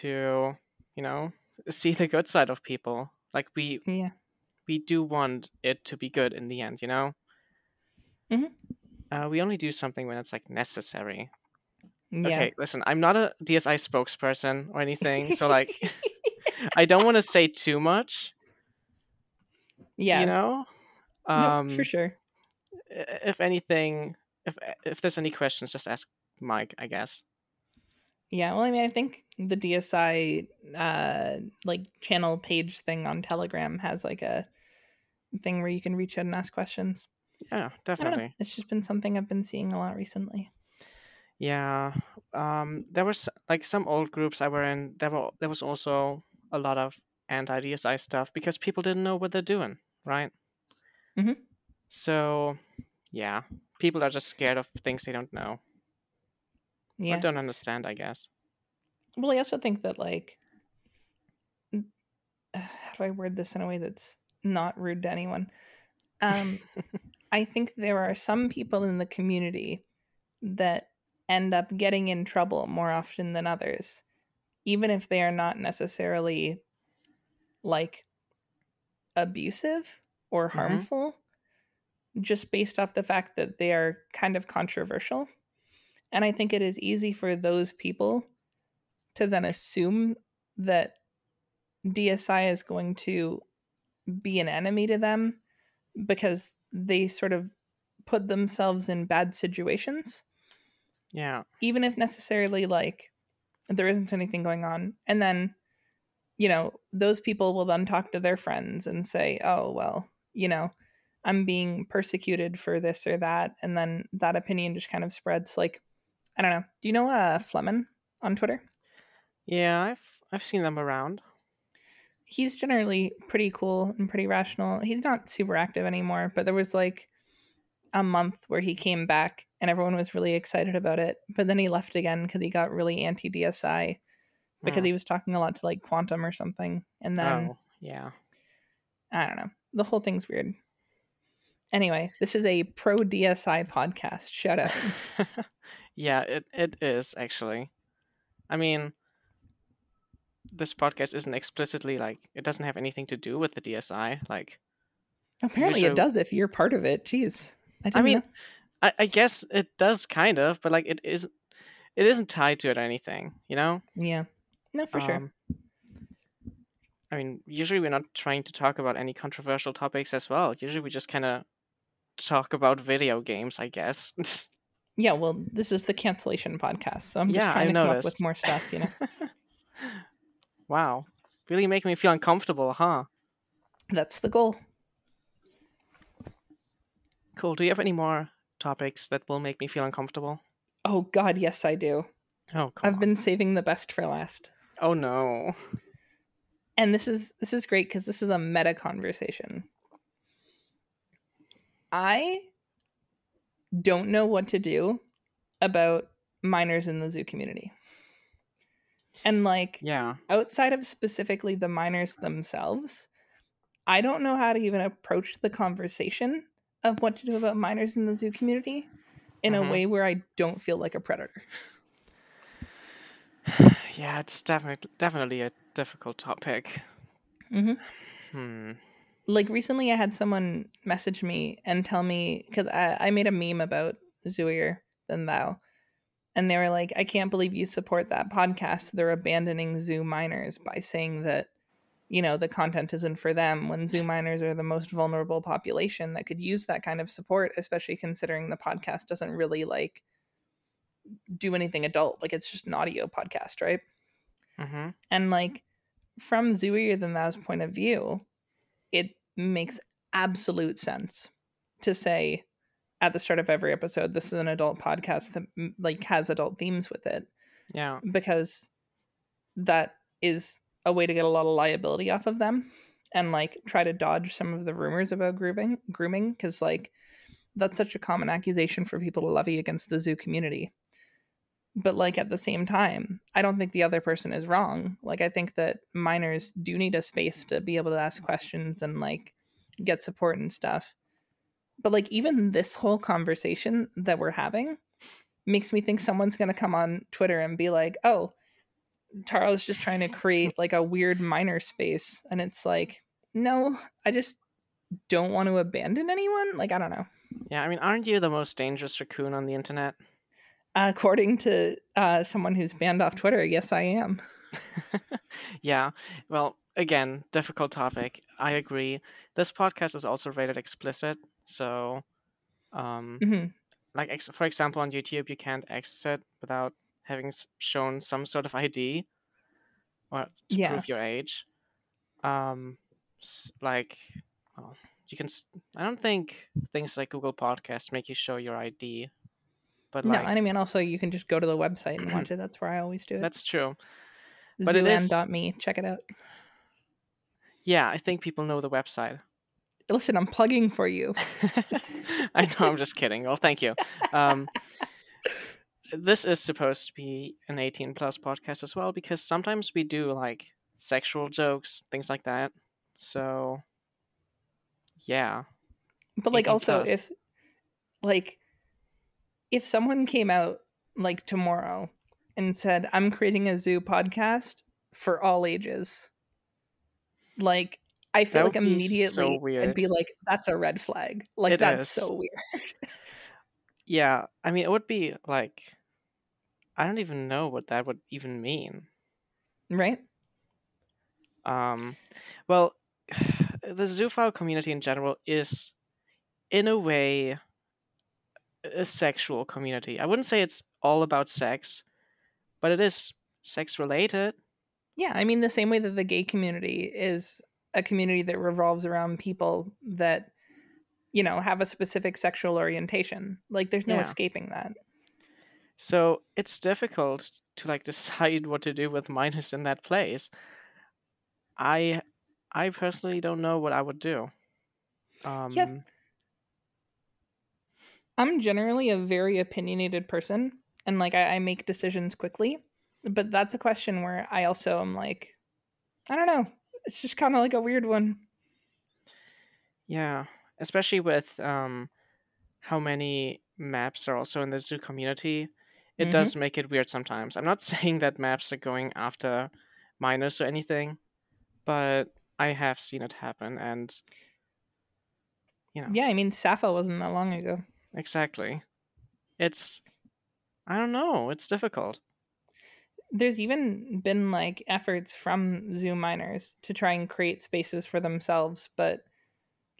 to, you know, see the good side of people. Like, we, yeah we do want it to be good in the end, you know? Mhm. Uh, we only do something when it's like necessary. yeah Okay, listen, I'm not a DSI spokesperson or anything, so like, I don't want to say too much, yeah you know? no, Um, for sure If anything, if if there's any questions, just ask Mike, I guess. yeah well i mean i think the dsi uh like channel page thing on telegram has like a thing where you can reach out and ask questions Yeah, i definitely. it's just been something i've been seeing a lot recently Yeah. Um, there was like some old groups I were in. There were there was also a lot of anti DSI stuff because people didn't know what they're doing, right? Mm-hmm. So, yeah, people are just scared of things they don't know yeah or don't understand. I guess. Well, I also think that like, how do I word this in a way that's not rude to anyone. Um, I think there are some people in the community that end up getting in trouble more often than others, even if they are not necessarily like abusive or Mhm. harmful, just based off the fact that they are kind of controversial. And I think it is easy for those people to then assume that DSI is going to be an enemy to them because they sort of put themselves in bad situations, Yeah. even if necessarily like there isn't anything going on. And then, you know, those people will then talk to their friends and say, oh, well, you know, I'm being persecuted for this or that. And then that opinion just kind of spreads. Like, I don't know. Do you know uh, Fleming on Twitter? Yeah, I've I've seen them around. He's generally pretty cool and pretty rational. He's not super active anymore, but there was like a month where he came back and everyone was really excited about it. But then he left again because he got really anti DSI because he was talking a lot to like Quantum or something. And then oh, yeah. I don't know. The whole thing's weird. Anyway, this is a pro DSI podcast. Shut up. yeah, it, it is actually. I mean, this podcast isn't explicitly like it doesn't have anything to do with the DSI. Like, Apparently, Usually- it does if you're part of it. Jeez. I, I didn't mean, know. I, I guess it does kind of, but like it is, it isn't tied to it or anything. You know? yeah. No, for sure. Um, I mean, usually we're not trying to talk about any controversial topics as well. Usually we just kind of talk about video games, I guess. Yeah, well, this is the cancellation podcast, so I'm just Yeah, trying I to come up with more stuff, you know. wow. Really make me feel uncomfortable, huh? That's the goal. Cool. Do you have any more topics that will make me feel uncomfortable? Oh God, yes, I do. Oh, come I've on. been saving the best for last, Oh no. and this is this is great because this is a meta conversation. I don't know what to do about minors in the zoo community, and like Yeah. outside of specifically the minors themselves, I don't know how to even approach the conversation of what to do about minors in the zoo community in Mhm. a way where I don't feel like a predator. Yeah, it's definitely definitely a difficult topic. hmm Hmm. Like recently, I had someone message me and tell me because I, I made a meme about Zooier than thou, and they were like, "I can't believe you support that podcast. They're abandoning zoo minors by saying that." You know, the content isn't for them when zoo minors are the most vulnerable population that could use that kind of support, especially considering the podcast doesn't really like do anything adult. Like it's just an audio podcast, right? Mm-hmm. And like from Zooier than thou's point of view, it makes absolute sense to say at the start of every episode, this is an adult podcast that mm, like has adult themes with it. Yeah. because that is a way to get a lot of liability off of them and like try to dodge some of the rumors about grooming grooming because like that's such a common accusation for people to levy against the zoo community. But like at the same time i don't think the other person is wrong. Like i think that minors do need a space to be able to ask questions and like get support and stuff but like even this whole conversation that we're having makes me think someone's going to come on twitter and be like oh Taro's just trying to create like a weird minor space and it's like no i just don't want to abandon anyone like i don't know Yeah. I mean, aren't you the most dangerous raccoon on the internet? according to uh, someone who's banned off twitter yes i am yeah. Well, again, difficult topic. I agree. This podcast is also rated explicit, so um Mhm. like ex- for example on YouTube you can't access it without having s- shown some sort of ID or to Yeah. prove your age. Um s- like well, you can I don't think things like Google Podcast make you show your ID. But no like and i mean also you can just go to the website and watch it that's where i always do it that's true. but it is- check it out Yeah, I think people know the website. Listen i'm plugging for you I know, I'm just kidding. Well, thank you. Um, this is supposed to be an 18 plus podcast as well because sometimes we do like sexual jokes, things like that. So, yeah, But like also does. if like if someone came out like tomorrow and said, I'm creating a zoo podcast for all ages, like I feel like be so immediately I'd be like, that's a red flag. Like It that's is. so weird. yeah. I mean, it would be like, I don't even know what that would even mean. right? Um, well, the zoophile community in general is, in a way, a sexual community. I wouldn't say it's all about sex, but it is sex related. Yeah, I mean the same way that the gay community is a community that revolves around people that you know have a specific sexual orientation. Like there's no Yeah. escaping that. So it's difficult to like decide what to do with minors in that place. I I personally don't know what I would do. Um I'm generally a very opinionated person and like I, I make decisions quickly. But that's a question where I also am like, I don't know. It's just kind of like a weird one. yeah, especially with um how many maps are also in the zoo community. It Mhm. does make it weird sometimes. I'm not saying that maps are going after minors or anything, but I have seen it happen and you know Yeah, I mean Sappho wasn't that long ago. Exactly. It's I don't know, it's difficult. There's even been like efforts from zoo minors to try and create spaces for themselves, but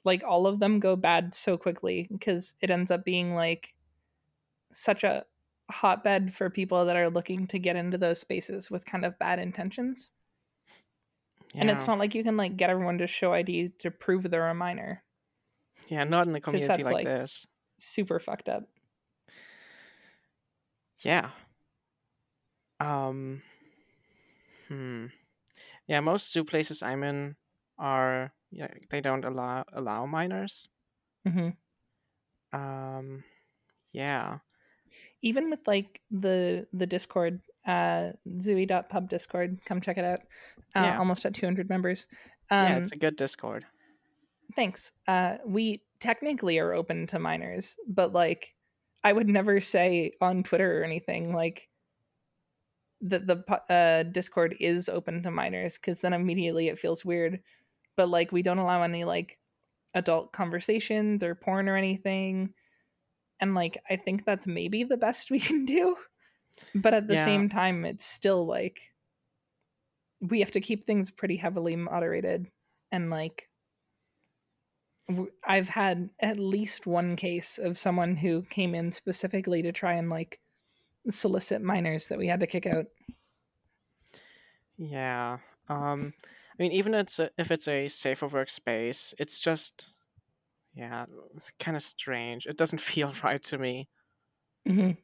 like all of them go bad so quickly because it ends up being like such a hotbed for people that are looking to get into those spaces with kind of bad intentions. Yeah. And it's not like you can like get everyone to show ID to prove they're a minor. Yeah, not in a community that's, like, like- this. Super fucked up. Yeah. Um Hmm. Yeah, most zoo places I'm in are yeah, they don't allow allow minors. hmm Um yeah. Even with like the the Discord, uh Zooey.pub Discord, come check it out. Uh, Yeah. Almost at 200 members. Um, yeah, it's a good Discord. Thanks. Uh, we technically are open to minors, but like, I would never say on Twitter or anything like that the uh, Discord is open to minors because then immediately it feels weird. But like, we don't allow any like adult conversations or porn or anything, and like, I think that's maybe the best we can do. But at the Yeah. same time, it's still like we have to keep things pretty heavily moderated and like I've had at least one case of someone who came in specifically to try and like solicit minors that we had to kick out. Yeah. Um I mean even it's a, if it's a safer workspace, it's just yeah, it's kind of strange. It doesn't feel right to me. Mhm.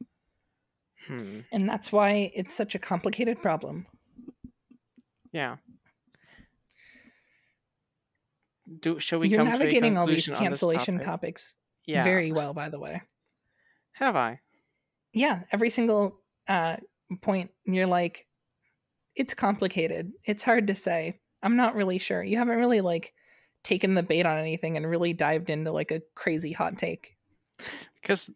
Hmm. And that's why it's such a complicated problem. Yeah. Do shall we You're come to a navigating all these conclusion on this cancellation topic? topics Yeah. very well, by the way. Have I? Yeah, every single uh, point you're like, it's complicated. It's hard to say. I'm not really sure. You haven't really like taken the bait on anything and really dived into like a crazy hot take. Because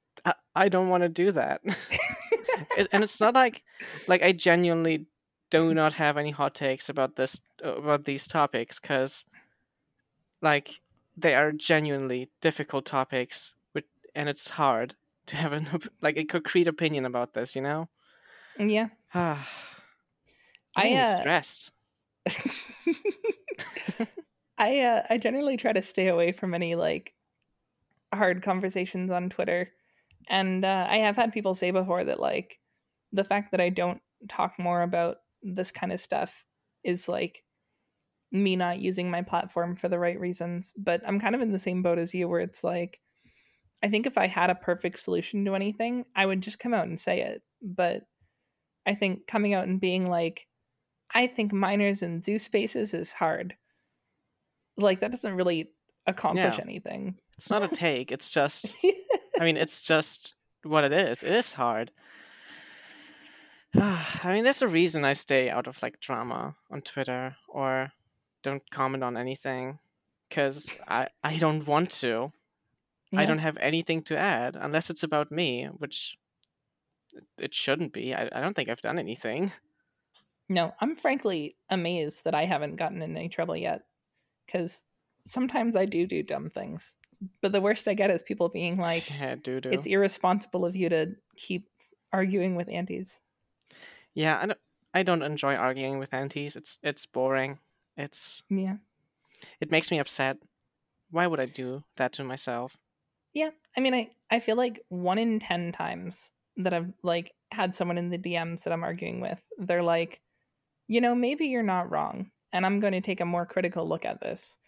I, don't want to do that. and it's not like like I genuinely do not have any hot takes about this about these topics because like they are genuinely difficult topics with, and it's hard to have an like a concrete opinion about this you know Yeah. ah I, I uh, stressed I uh, I generally try to stay away from any like hard conversations on Twitter, and uh, I have had people say before that like the fact that I don't talk more about this kind of stuff is like me not using my platform for the right reasons. But I'm kind of in the same boat as you, where it's like I think if I had a perfect solution to anything, I would just come out and say it. But I think coming out and being like, I think minors in zoo spaces is hard. Like that doesn't really accomplish Yeah. anything. it's not a take it's just I mean, it's just what it is. It is hard. I mean, there's a reason I stay out of like drama on Twitter or don't comment on anything because I I don't want to. I don't have anything to add unless it's about me, which it shouldn't be. I, I don't think I've done anything. No, I'm frankly amazed that I haven't gotten in any trouble yet. Because sometimes I do do dumb things. But the worst I get is people being like, Yeah, doo doo. it's irresponsible of you to keep arguing with antis. Yeah, I don't, I don't enjoy arguing with antis. It's it's boring. It's Yeah. it makes me upset. Why would I do that to myself? Yeah. I mean, I, I feel like one in 10 times that I've like had someone in the DMs that I'm arguing with, they're like, you know, maybe you're not wrong. And I'm going to take a more critical look at this.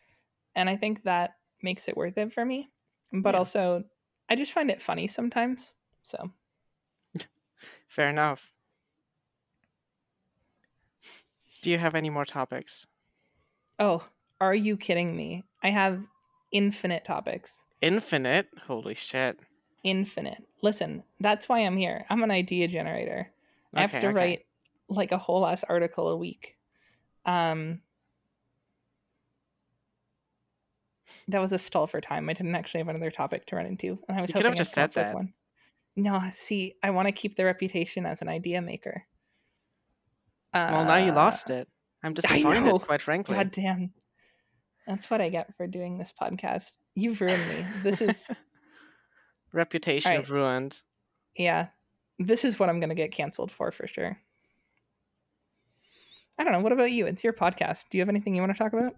And I think that makes it worth it for me. But Yeah. also, I just find it funny sometimes. So, Fair enough. Do you have any more topics? oh, are you kidding me? I have infinite topics. Infinite? Holy shit. Infinite. Listen, that's why I'm here. I'm an idea generator. I have to okay. write like a whole ass article a week. Um That was a stall for time. I didn't actually have another topic to run into, and I was You could hoping have I'd just said that. one. No, see, I want to keep the reputation as an idea maker. Uh, Well, now you lost it. I'm disappointed, quite frankly. God damn. That's what I get for doing this podcast. You've ruined me. This is Reputation Alright. ruined. yeah. This is what I'm going to get canceled for for sure. I don't know. What about you? It's your podcast. Do you have anything you want to talk about?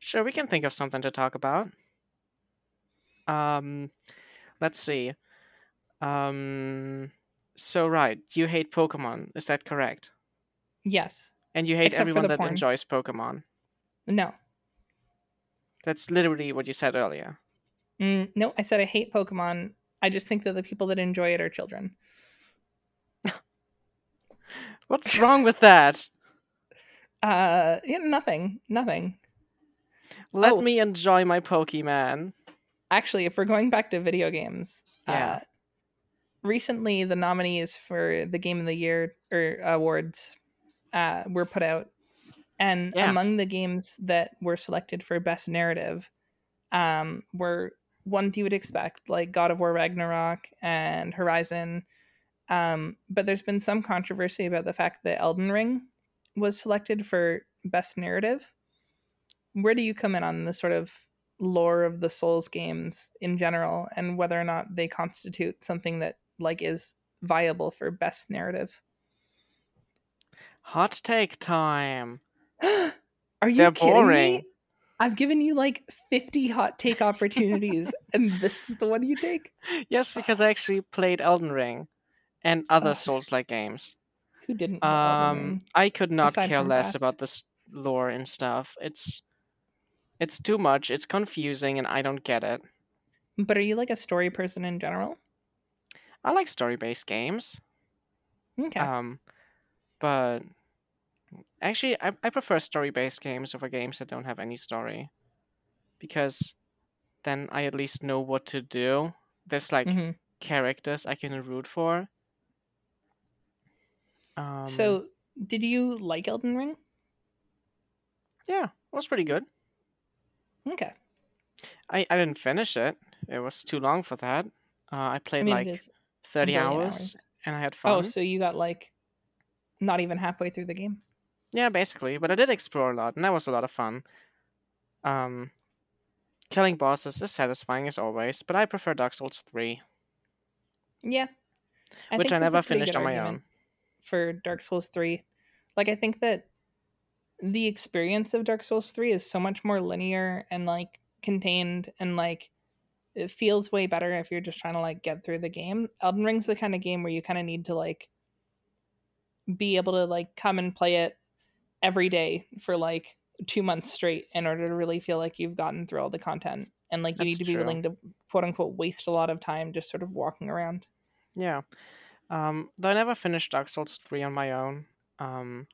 Sure, we can think of something to talk about. Um, let's see. Um, so right, you hate Pokemon, is that correct? Yes. And you hate Except everyone that porn. enjoys Pokemon. No. That's literally what you said earlier. Mm, no, I said I hate Pokemon. I just think that the people that enjoy it are children. What's wrong with that? Uh, yeah, nothing. Nothing. Let Oh. me enjoy my Pokemon. Actually, if we're going back to video games, Yeah. uh, recently the nominees for the Game of the Year or awards uh, were put out, and Yeah. among the games that were selected for best narrative, um, were ones you would expect, like God of War Ragnarok and Horizon. Um, but there's been some controversy about the fact that Elden Ring was selected for best narrative. Where do you come in on the sort of lore of the Souls games in general, and whether or not they constitute something that like is viable for best narrative? Hot take time. Are you They're kidding boring. me? I've given you like 50 hot take opportunities, and this is the one you take? Yes, because I actually played Elden Ring and other Oh. Souls-like games. Who didn't? Um, I could not aside care less about this lore and stuff. It's it's too much. It's confusing, and I don't get it. But are you like a story person in general? I like story-based games. Okay. Um, but actually, I, I prefer story-based games over games that don't have any story, because then I at least know what to do. There's like Mhm. characters I can root for. Um, so, did you like Elden Ring? yeah, it was pretty good. Okay. I, I didn't finish it. It was too long for that. Uh, I played I mean, like it is a 30 billion hours, hours. and I had fun. Oh, so you got like not even halfway through the game. Yeah, basically. But I did explore a lot, and that was a lot of fun. Um, killing bosses is satisfying as always, but I prefer Dark Souls 3, Yeah. I which I never finished on my own. For Dark Souls 3. Like I think that the experience of Dark Souls 3 is so much more linear and like contained and like it feels way better if you're just trying to like get through the game. Elden Ring's the kind of game where you kind of need to like be able to like come and play it every day for like 2 months straight in order to really feel like you've gotten through all the content and like you That's need to be true. willing to quote unquote waste a lot of time just sort of walking around. Yeah. Um, though I never finished Dark Souls 3 on my own. Um,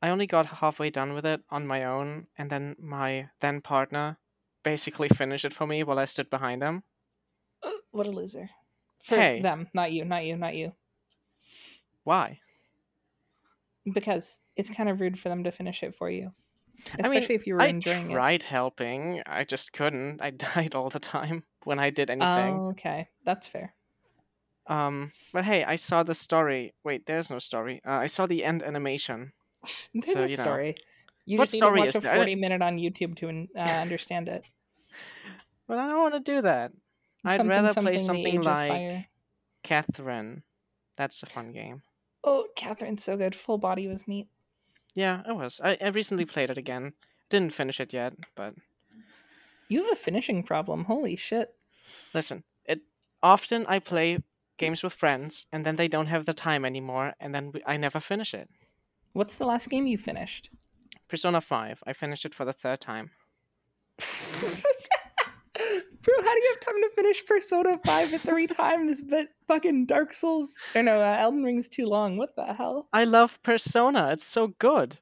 I only got halfway done with it on my own, and then my then partner basically finished it for me while I stood behind him. What a loser. For Hey. them, not you, not you, not you. Why? Because it's kind of rude for them to finish it for you. I mean, especially if you were I enjoying it. tried helping. I just couldn't. I died all the time when I did anything. Oh, okay, that's fair. Um, but hey, I saw the story. Wait, there's no story. Uh, I saw the end animation. There's So, a you know. story. You What just need story to is watch a there? I don't- 40 minute on YouTube to uh, understand it. But I don't want to do that. I'd rather play something, The something like Catherine. That's a fun game. Oh, Catherine's so good. Full body was neat. Yeah, it was. I, I recently played it again. Didn't finish it yet, but You have a finishing problem. Holy shit. listen, it often I play games with friends and then they don't have the time anymore and then we, I never finish it. What's the last game you finished? Persona 5, I finished it for the third time. Bro, how do you have time to finish Persona 5 three times? But fucking Dark Souls, or no, uh, Elden Ring's too long. What the hell? I love Persona. It's so good.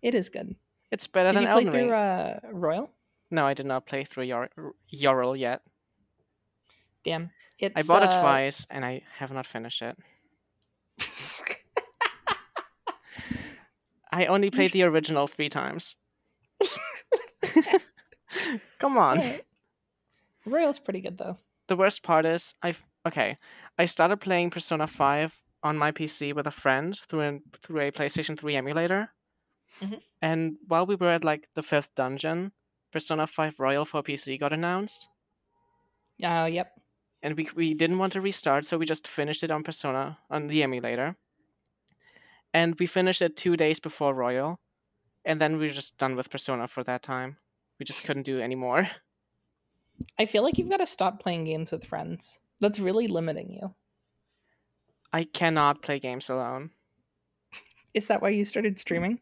It is good. It's better Did than you play through uh, Royal? No, I did not play through Yor- Yorl yet. Damn. It's, I bought it uh, twice and I have not finished it. I only played the You're original three times. Come on. Alright. Royal's pretty good though. The worst part is I've okay. I started playing Persona 5 on my PC with a friend through an, through a PlayStation 3 emulator. Mhm. And while we were at like the fifth dungeon, Persona 5 Royal for PC got announced. Uh, yep. and we we didn't want to restart, so we just finished it on Persona on the emulator. And we finished it two days before Royal, and then we were just done with Persona for that time. We just couldn't do any more. I feel like you've got to stop playing games with friends. That's really limiting you. I cannot play games alone. Is that why you started streaming?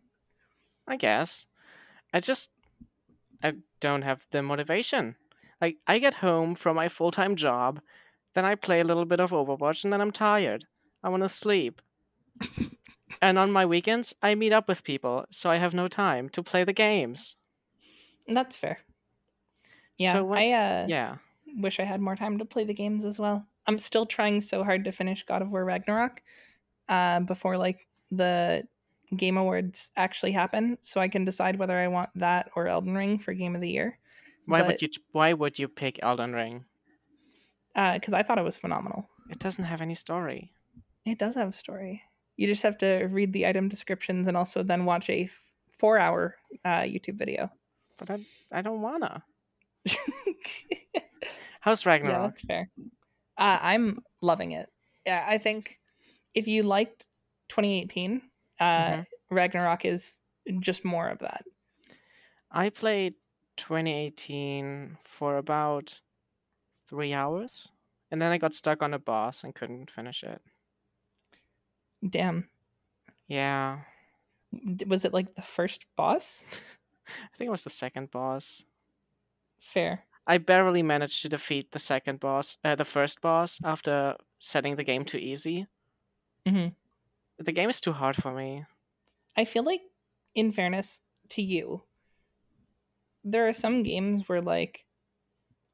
I guess. I just I don't have the motivation. Like I get home from my full-time job, then I play a little bit of Overwatch and then I'm tired. I want to sleep. and on my weekends, I meet up with people, so I have no time to play the games. That's fair. Yeah, So what- I uh, Yeah. wish I had more time to play the games as well. I'm still trying so hard to finish God of War Ragnarok uh, before like the Game Awards actually happen, so I can decide whether I want that or Elden Ring for Game of the Year. Why But- would you why would you pick Elden Ring? Because uh, I thought it was phenomenal. It doesn't have any story. It does have a story. You just have to read the item descriptions and also then watch a f- four-hour uh, YouTube video. But I I don't wanna. How's yeah, Ragnarok? that's fair. Uh, I'm loving it. Yeah, I think if you liked 2018, uh, Mhm. Ragnarok is just more of that. I played 2018 for about three hours, and then I got stuck on a boss and couldn't finish it. Damn. Yeah, Was it like the first boss? I think it was the second boss. Fair. I barely managed to defeat the second boss, uh, the first boss, after setting the game too easy. Mhm. The game is too hard for me. I feel like, in fairness to you, there are some games where like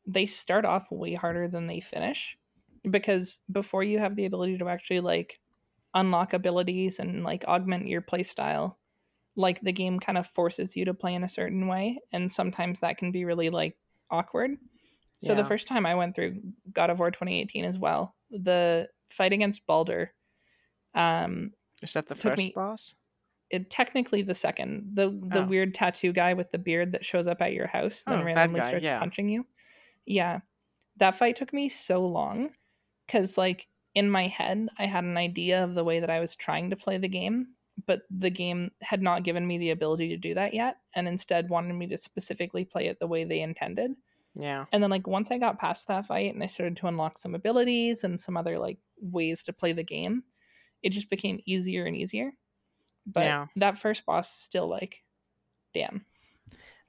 they start off way harder than they finish because before you have the ability to actually like unlock abilities and like augment your playstyle, like the game kind of forces you to play in a certain way, and sometimes that can be really like awkward. So the first time I went through God of War 2018 as well, the fight against Baldur, um, Is that the first me- boss? it, technically the second the the Oh. weird tattoo guy with the beard that shows up at your house then Oh, randomly guy, starts yeah. punching you yeah that fight took me so long because like in my head i had an idea of the way that i was trying to play the game but the game had not given me the ability to do that yet and instead wanted me to specifically play it the way they intended Yeah. and then like once i got past that fight and i started to unlock some abilities and some other like ways to play the game it just became easier and easier but Yeah. that first boss still like damn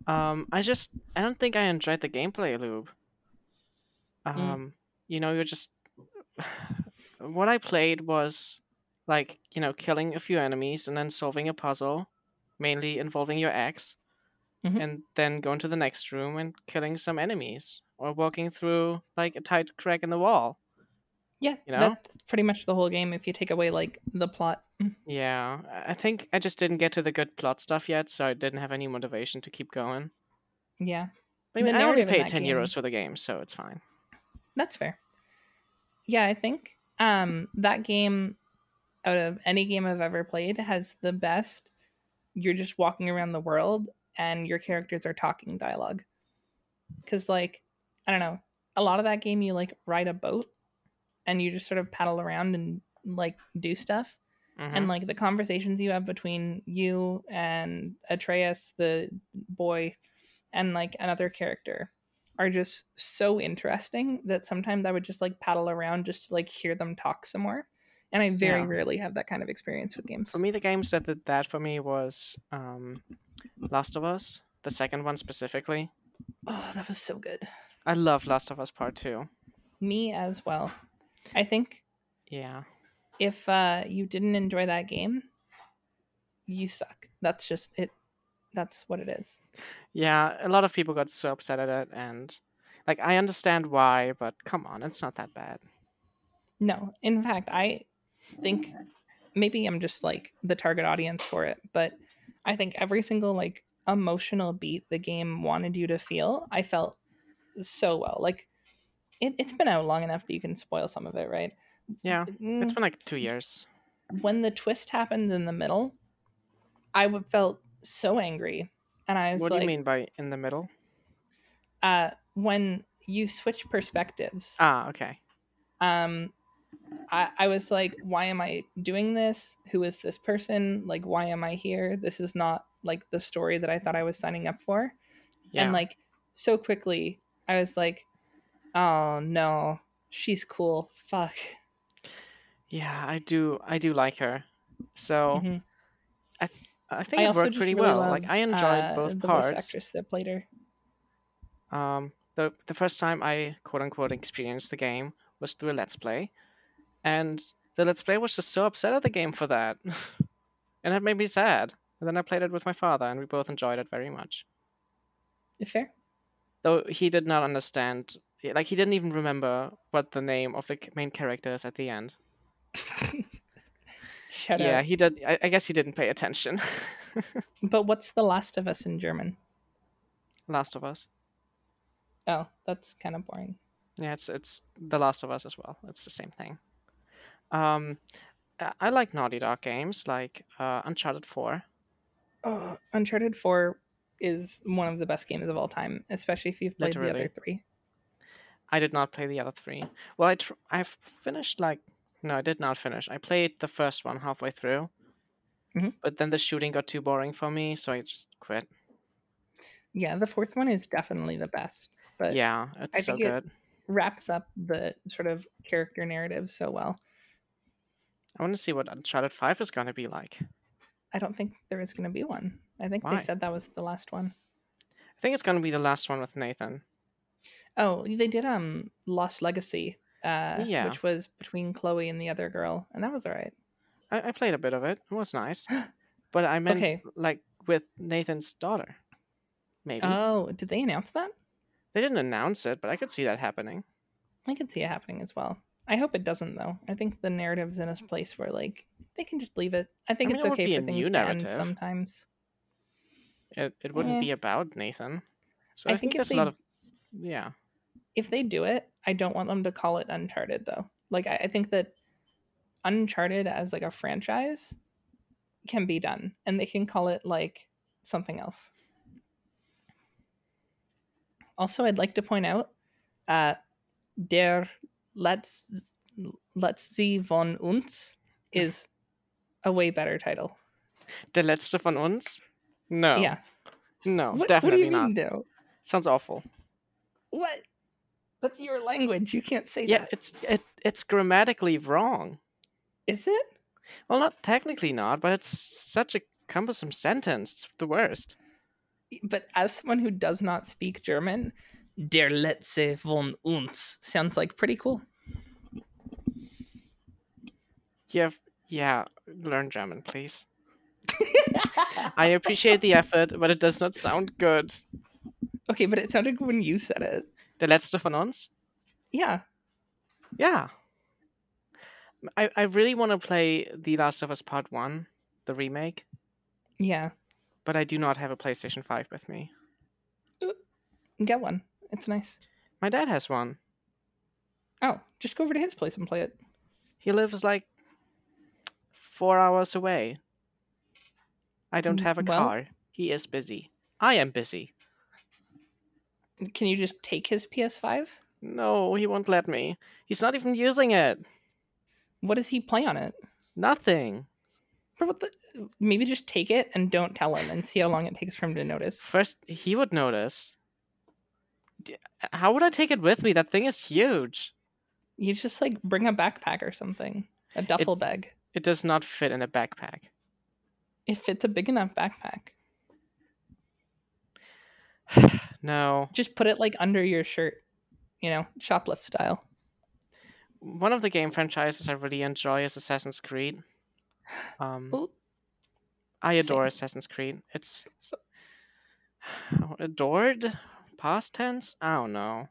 Um, I just I don't think I enjoyed the gameplay loop. Mm. Um, you know, you're just what I played was like you know killing a few enemies and then solving a puzzle, mainly involving your ex, Mhm. and then going to the next room and killing some enemies or walking through like a tight crack in the wall. Yeah, You know? that's pretty much the whole game. If you take away like the plot, Yeah, I- think I just didn't get to the good plot stuff yet, so I didn't have any motivation to keep going. yeah, I mean, I already paid ten game- euros for the game, so it's fine. that's fair. Yeah, I think um that game out of any game I've ever played has the best. You're just walking around the world and your characters are talking dialogue. Cuz like, I don't know, a lot of that game you like ride a boat and you just sort of paddle around and like do stuff. Mhm. and like the conversations you have between you and Atreus, the boy, and like another character are just so interesting that sometimes I would just like paddle around just to like hear them talk some more. And I very Yeah. rarely have that kind of experience with games. For me, the games that did that for me was um, Last of Us, the second one specifically. Oh, that was so good. I love Last of Us Part Two. Me as well. I think Yeah, if uh, you didn't enjoy that game, you suck. That's just it. That's what it is. yeah. A lot of people got so upset at it, and like I understand why, but come on, it's not that bad. No, in fact, I think maybe I'm just like the target audience for it, but I think every single like emotional beat the game wanted you to feel, I felt so well. Like it, it's been out long enough that you can spoil some of it, right? Yeah, Mm, it's been like two years. when the twist happened in the middle, I felt so angry, and I was What like, do you mean by in the middle? Uh, when you switch perspectives, Ah, okay. um I, I was like why am i doing this who is this person like why am i here this is not like the story that i thought i was signing up for Yeah. and like so quickly i was like oh no she's cool fuck yeah, I do. I do like her. So Mhm. I think i it worked pretty really well. love, like I enjoyed uh, both the parts. actress that played her Um, the the first time I quote unquote experienced the game was through a let's play, and the let's play was just so upset at the game for that, and it made me sad. And then I played it with my father, and we both enjoyed it very much. fair Though he did not understand, like he didn't even remember what the name of the main character is at the end. shut yeah, up he did. I, I guess he didn't pay attention. but what's the last of us in german Last of Us. oh that's kind of boring Yeah, it's it's The Last of Us as well. It's the same thing. Um, I- I like Naughty Dog games like uh, Uncharted Four. oh uncharted 4 is one of the best games of all time especially if you've played the Literally. other three I did not play the other three. Well, I tr- I finished like no, I did not finish. I played the first one halfway through, Mhm. but then the shooting got too boring for me, so I just quit. Yeah, the fourth one is definitely the best, but yeah, it's I so think it- good. wraps up the sort of character narrative so well. I want to see what Uncharted Five is going to be like. I don't think there is going to be one. I think Why? they said that was the last one. I think it's going to be the last one with Nathan. Oh, they did um Lost Legacy, uh, Yeah. which was between Chloe and the other girl, and that was all right. I, I played a bit of it. It was nice, but I meant Okay. like with Nathan's daughter. Maybe Oh, did they announce that? they didn't announce it, but I could see that happening. I could see it happening as well. I hope it doesn't though. I think the narrative's in a place where like they can just leave it. I think mean, it's it okay for things to end sometimes. It it wouldn't Eh. be about Nathan. So I I, think think, there's a lot they- of yeah. if they do it, I don't want them to call it Uncharted though. Like I, I think that Uncharted as like a franchise can be done, and they can call it like something else. Also, I'd like to point out, uh, der Let's Let's see von uns is a way better title. Der letzte von uns? No. Yeah. No, What, what do definitely you not. mean, no? Sounds awful. What? That's your language. You can't say Yeah, that. Yeah, it's it it's grammatically wrong. Is it? Well, not technically not, but it's such a cumbersome sentence. It's the worst. but as someone who does not speak German, der Letzte von uns sounds like pretty cool. Have yeah, learn German, please. I appreciate the effort, but it does not sound good. okay, but it sounded good when you said it. Der letzte von uns? Yeah. Yeah. I, I really want to play The Last of Us Part 1, the remake, Yeah, but I do not have a PlayStation 5 with me. get one. It's nice. My dad has one. Oh, just go over to his place and play it. He lives like four hours away. I don't Mm, have a well- car. He is busy. I am busy. Can you just take his PS5? No, he won't let me. He's not even using it. What does he play on it? Nothing. The? Maybe just take it and don't tell him and see how long it takes for him to notice. First, he would notice. How would I take it with me? That thing is huge. You just like bring a backpack or something, a duffel bag. It does not fit in a backpack. It fits a big enough backpack, no. just put it like under your shirt, you know, shoplift style. One of the game franchises I really enjoy is Assassin's Creed. Um, I adore same. Assassin's Creed. It's So- adored past tense. I don't know.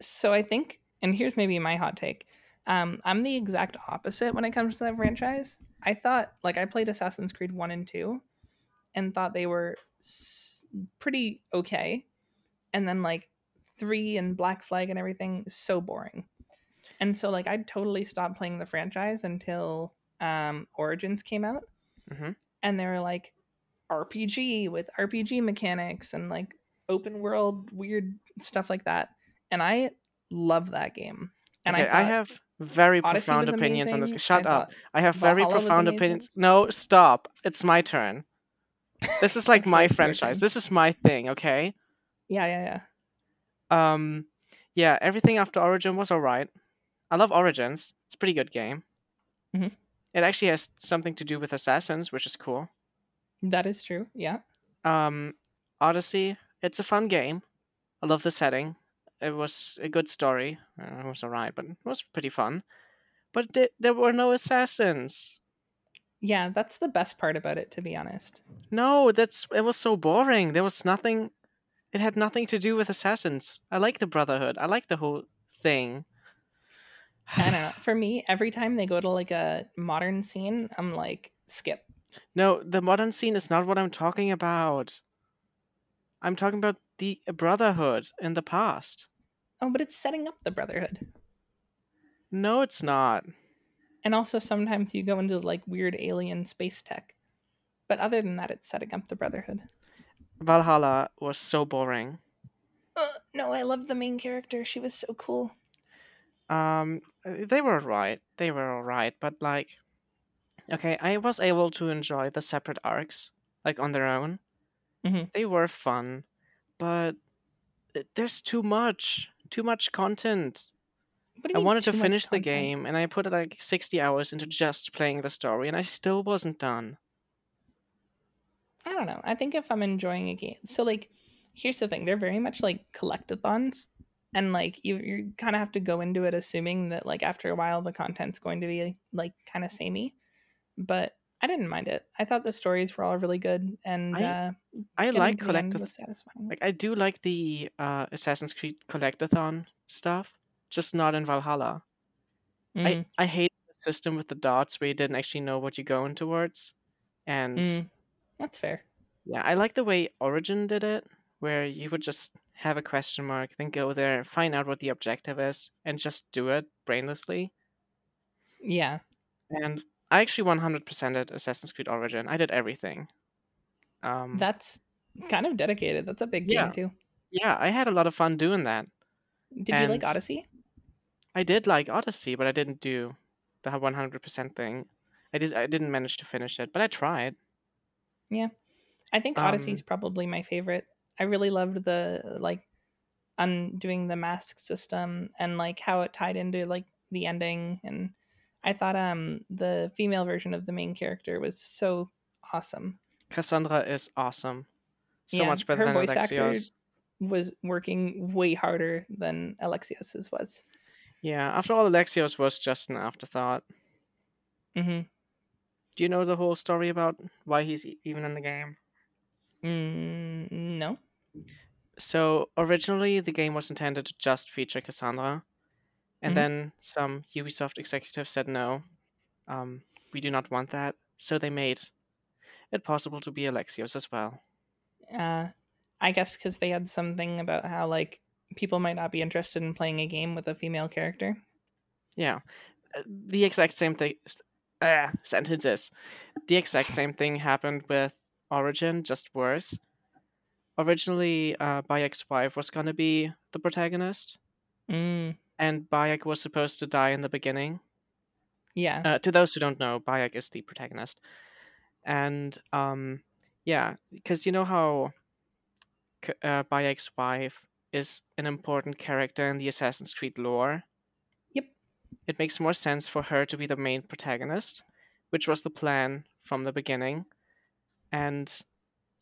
so I think, and here's maybe my hot take. Um, I'm the exact opposite when it comes to that franchise. I thought, like, I played Assassin's Creed 1 and 2 and thought they were s- pretty okay. And then, like, 3 and Black Flag and everything, so boring. And so, like, I totally stopped playing the franchise until um, Origins came out. Mhm. And they were like, RPG with RPG mechanics and, like, open world, weird stuff like that and I love that game. And okay, I, I, have very Odyssey profound opinions on this. Shut I up. I have very Valhalla was profound opinions. No, stop. It's my turn. This is like my franchise. This is my thing, okay? Yeah, yeah, yeah. Um yeah, everything after Origin was alright. I love Origins. It's a pretty good game. Mhm. It actually has something to do with assassins, which is cool. That is true. Yeah. Um Odyssey, it's a fun game. I love the setting. It was a good story. Uh, it was alright, but it was pretty fun. But th- there were no assassins. Yeah, that's the best part about it, to be honest. No, that's it was so boring. There was nothing. It had nothing to do with assassins. I like the Brotherhood. I like the whole thing. I don't know. For me, every time they go to like a modern scene, I'm like, skip. No, the modern scene is not what I'm talking about. I'm talking about the Brotherhood in the past. Oh, but it's setting up the Brotherhood. No, it's not. And also sometimes you go into like weird alien space tech. But other than that, it's setting up the Brotherhood. Valhalla was so boring. Uh, no, I love the main character. She was so cool. Um, they were alright. They were alright, but like, okay, I was able to enjoy the separate arcs, like on their own. Mhm. They were fun, but there's too much, too much content. What do you I wanted to finish the game, and I put like sixty hours into just playing the story, and I still wasn't done. I don't know. I think if I'm enjoying a game, so like, here's the thing: they're very much like collectathons, and like you you kind of have to go into it assuming that like after a while the content's going to be like kind of samey. But I didn't mind it. I thought the stories were all really good, and I uh, I like to the end collective was satisfying. Like I do like the uh, Assassin's Creed collectathon stuff, just not in Valhalla. Mhm. I I hate the system with the dots where you didn't actually know what you're going towards, and Mm. That's fair. yeah, I like the way Origin did it, where you would just have a question mark, then go there, find out what the objective is, and just do it brainlessly. Yeah. And I actually 100%ed Assassin's Creed Origin. I did everything. Um, That's kind of dedicated. That's a big Yeah. game too. yeah, I had a lot of fun doing that. Did you like Odyssey? I did like Odyssey, but I didn't do the 100% thing. I did. I didn't manage to finish it, but I tried. Yeah. I think Um, Odyssey's probably my favorite. I really loved the like undoing the mask system and like how it tied into like the ending and I thought um the female version of the main character was so awesome. Kassandra is awesome. So Yeah, much better her than voice actor- Alexios. Was working way harder than Alexios's was. Yeah, after all, Alexios was just an afterthought. hmm Do you know the whole story about why he's even in the game? Mm, no. So originally, the game was intended to just feature Kassandra, And Mhm. then some Ubisoft executives said no, um, we do not want that. So they made it possible to be Alexios as well. Uh, I guess because they had something about how like people might not be interested in playing a game with a female character. Yeah, Uh, the exact same thing. Uh, sentences. The exact same thing happened with Origin, just worse. Originally, uh, Bayek's wife was gonna be the protagonist, Mm, and Bayek was supposed to die in the beginning. yeah. Uh, to those who don't know, Bayek is the protagonist, and um, yeah, because you know how uh, Bayek's wife is an important character in the Assassin's Creed lore. Yep. It makes more sense for her to be the main protagonist, which was the plan from the beginning. And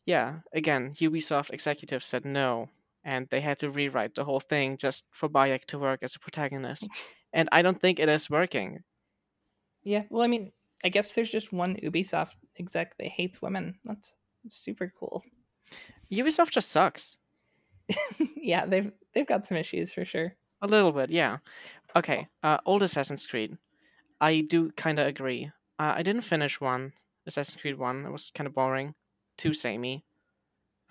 yeah, again, Ubisoft executives said no, and they had to rewrite the whole thing just for Bayek to work as a protagonist. And I don't think it is working. Yeah. Well, I mean, I guess there's just one Ubisoft exec that hates women. That's super cool. Ubisoft just sucks. yeah, they've they've got some issues for sure. A little bit, yeah. Okay, uh, old Assassin's Creed. I do kind of agree. Uh, I didn't finish one, Assassin's Creed 1. It was kind of boring. Too samey.